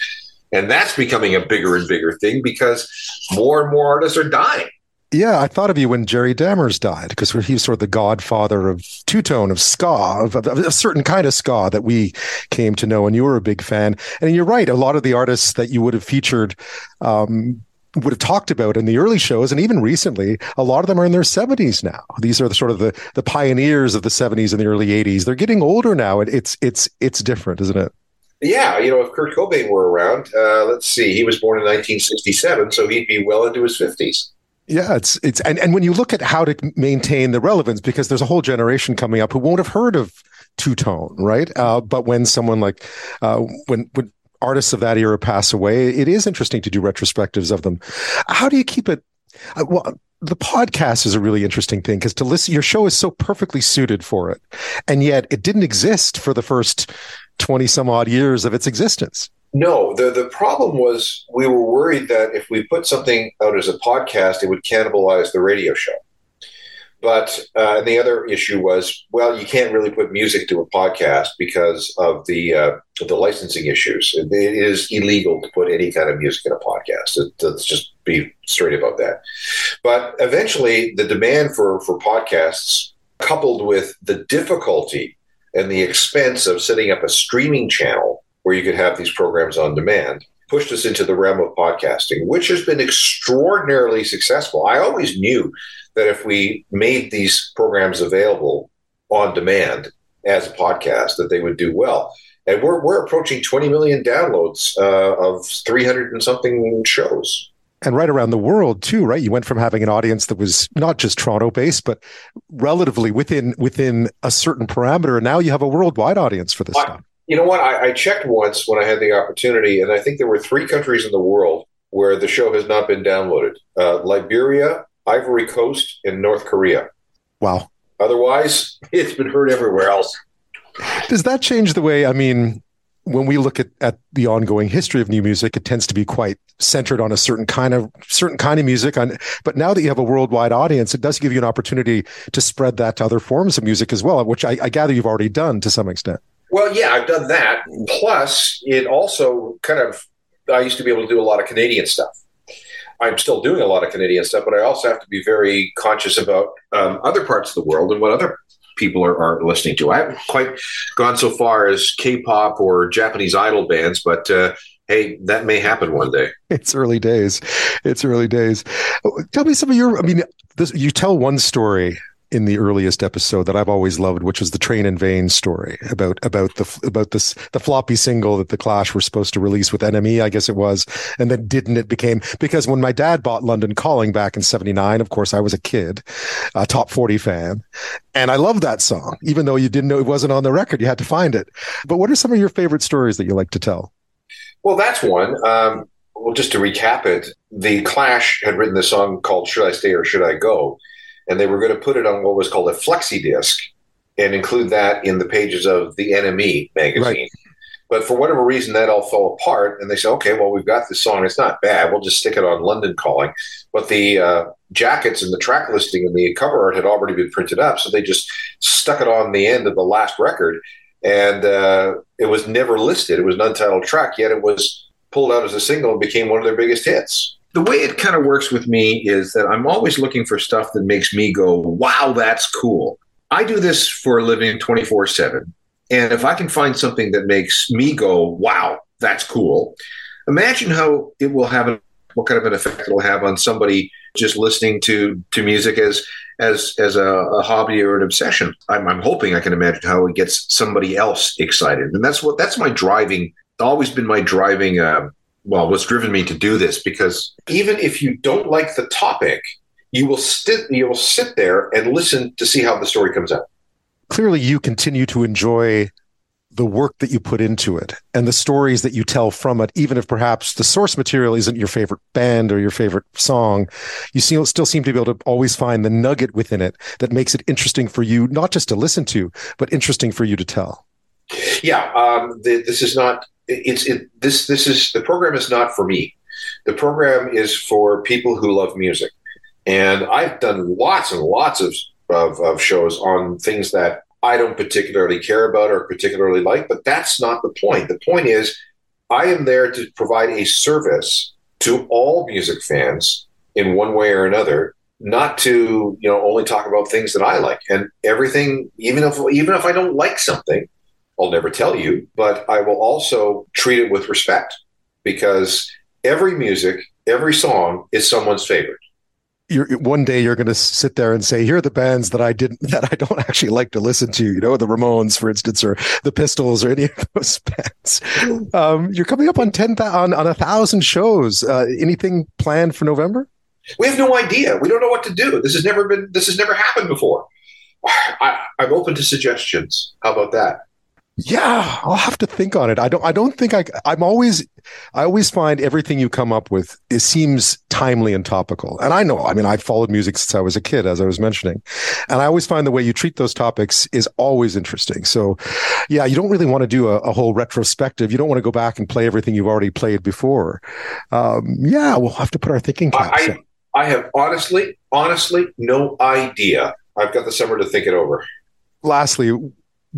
And that's becoming a bigger and bigger thing because more and more artists are dying. Yeah, I thought of you when Jerry Dammers died because he was sort of the godfather of two tone, of ska, of, of, a certain kind of ska that we came to know, and you were a big fan. And you're right, a lot of the artists that you would have featured um, would have talked about in the early shows and even recently a lot of them are in their 70s now these are the sort of the the pioneers of the 70s and the early 80s they're getting older now and it's it's it's different isn't it yeah, you know, if Kurt Cobain were around, uh, let's see, he was born in 1967, so he'd be well into his 50s. Yeah, it's it's and, and when you look at how to maintain the relevance, because there's a whole generation coming up who won't have heard of two tone, right? Uh, but when someone like uh, when when artists of that era pass away, it is interesting to do retrospectives of them. How do you keep it? Uh, well, the podcast is a really interesting thing because to listen, your show is so perfectly suited for it, and yet it didn't exist for the first 20 some odd years of its existence. No, the the problem was we were worried that if we put something out as a podcast, it would cannibalize the radio show. But uh, the other issue was, well, you can't really put music to a podcast because of the uh, the licensing issues. It is illegal to put any kind of music in a podcast. let's just be straight about that. But eventually, the demand for for podcasts, coupled with the difficulty and the expense of setting up a streaming channel where you could have these programs on demand pushed us into the realm of podcasting, which has been extraordinarily successful. I always knew that if we made these programs available on demand as a podcast, that they would do well. And we're, we're approaching 20 million downloads uh, of 300 and something shows and right around the world too, right? You went from having an audience that was not just Toronto based, but relatively within within a certain parameter. And now you have a worldwide audience for this I, stuff. You know what? I, I, checked once when I had the opportunity, and I think there were three countries in the world where the show has not been downloaded: uh, Liberia, Ivory Coast, and North Korea. Wow. Otherwise, *laughs* it's been heard everywhere else. Does that change the way? I mean, when we look at, at the ongoing history of new music, it tends to be quite centered on a certain kind of certain kind of music. On, but now that you have a worldwide audience, it does give you an opportunity to spread that to other forms of music as well, which I, I gather you've already done to some extent. Well, yeah, I've done that. Plus, it also kind of I used to be able to do a lot of Canadian stuff. I'm still doing a lot of Canadian stuff, but I also have to be very conscious about um, other parts of the world and what other people are, are, listening to. I haven't quite gone so far as K-pop or Japanese idol bands, but uh, hey, that may happen one day. *laughs* It's early days. It's early days. Tell me some of your. I mean, this, you tell one story in the earliest episode that I've always loved, which was the Train in Vain story about about the about this the floppy single that the Clash were supposed to release with NME, I guess it was, and then didn't it became because when my dad bought London Calling back in '79, of course I was a kid, a top 40 fan, and I love that song, even though you didn't know it wasn't on the record, you had to find it. But what are some of your favorite stories that you like to tell? Well, that's one. Um, well, just to recap it, the Clash had written this song called "Should I Stay or Should I Go." And they were going to put it on what was called a flexi disc and include that in the pages of the NME magazine. Right. But for whatever reason, that all fell apart, and they said, "Okay, well, we've got this song. It's not bad. We'll just stick it on London Calling." But the uh, jackets and the track listing and the cover art had already been printed up, so they just stuck it on the end of the last record, and uh, it was never listed. It was an untitled track, yet it was pulled out as a single and became one of their biggest hits the way it kind of works with me is that I'm always looking for stuff that makes me go, wow, that's cool. I do this for a living 24 7. And if I can find something that makes me go, wow, that's cool, imagine how it will have, what kind of an effect it will have on somebody just listening to, to music as, as, as a, a hobby or an obsession. I'm, I'm hoping I can imagine how it gets somebody else excited. And that's what, that's my driving, always been my driving, uh, well, what's driven me to do this because even if you don't like the topic, you will sit you will sit there and listen to see how the story comes out. Clearly, you continue to enjoy the work that you put into it and the stories that you tell from it, even if perhaps the source material isn't your favorite band or your favorite song, you still seem to be able to always find the nugget within it that makes it interesting for you, not just to listen to, but interesting for you to tell. Yeah, um, the, this is not it's it, this this is the program is not for me. The program is for people who love music, and I've done lots and lots of, of, of shows on things that I don't particularly care about or particularly like. But that's not the point. The point is, I am there to provide a service to all music fans in one way or another not to you know only talk about things that I like and everything even if even if I don't like something I'll never tell you, but I will also treat it with respect because every music, every song is someone's favorite. You're, one day you're going to sit there and say, "Here are the bands that I didn't, *laughs* that I don't actually like to listen to." You know, the Ramones, for instance, or the Pistols, or any of *laughs* those bands. Um, you're coming up on ten on on a thousand shows. Uh, anything planned for November? We have no idea. We don't know what to do. This has never been. This has never happened before. *sighs* I, I'm open to suggestions. How about that? Yeah, I'll have to think on it. I don't. I don't think I. I'm always. I always find everything you come up with it seems timely and topical. And I know. I mean, I've followed music since I was a kid, as I was mentioning, and I always find the way you treat those topics is always interesting. So, yeah, you don't really want to do a, a whole retrospective. You don't want to go back and play everything you've already played before. Um, yeah, we'll have to put our thinking caps. I, I have honestly, honestly, no idea. I've got the summer to think it over. Lastly,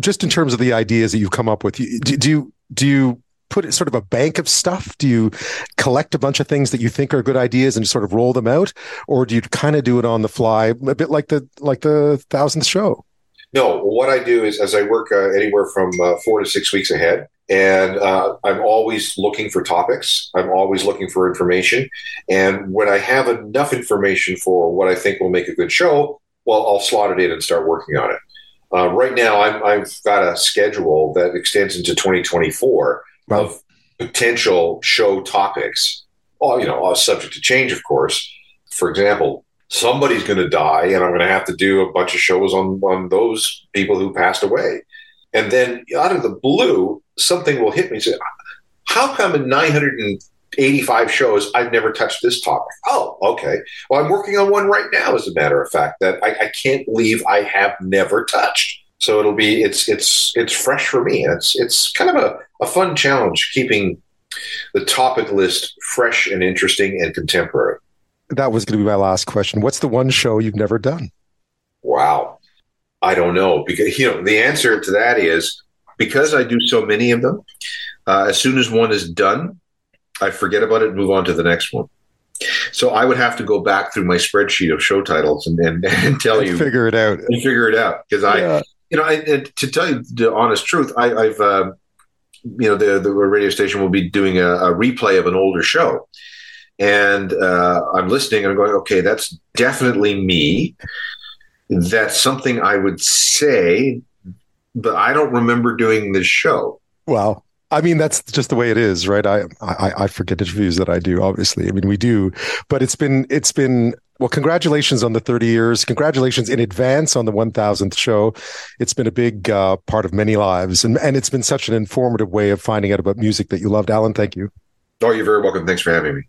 just in terms of the ideas that you've come up with, do, do you do you put sort of a bank of stuff? Do you collect a bunch of things that you think are good ideas and sort of roll them out, or do you kind of do it on the fly, a bit like the like the thousandth show? No, what I do is as I work uh, anywhere from uh, four to six weeks ahead, and uh, I'm always looking for topics. I'm always looking for information, and when I have enough information for what I think will make a good show, well, I'll slot it in and start working on it. Uh, right now, i have got a schedule that extends into 2024 wow. of potential show topics. All you know, subject to change, of course. For example, somebody's going to die, and I'm going to have to do a bunch of shows on on those people who passed away. And then out of the blue, something will hit me. Say, how come in 900 and 85 shows. I've never touched this topic. Oh, okay. Well, I'm working on one right now, as a matter of fact, that I, I can't believe I have never touched. So it'll be it's it's it's fresh for me. It's it's kind of a, a fun challenge keeping the topic list fresh and interesting and contemporary. That was going to be my last question. What's the one show you've never done? Wow. I don't know because you know the answer to that is because I do so many of them. Uh, as soon as one is done, I forget about it and move on to the next one. So I would have to go back through my spreadsheet of show titles and, and, *laughs* and tell and you figure it out and figure it out because I, yeah. you know, I, to tell you the honest truth, I, have uh, you know, the the radio station will be doing a, a replay of an older show, and uh, I'm listening and I'm going, okay, that's definitely me. That's something I would say, but I don't remember doing this show. Well, I mean, that's just the way it is, right? I, I, I forget interviews that I do, obviously. I mean, we do, but it's been, it's been, well, congratulations on the 30 years. Congratulations in advance on the 1000th show. It's been a big uh, part of many lives. And, and it's been such an informative way of finding out about music that you loved. Alan, thank you. Oh, you're very welcome. Thanks for having me.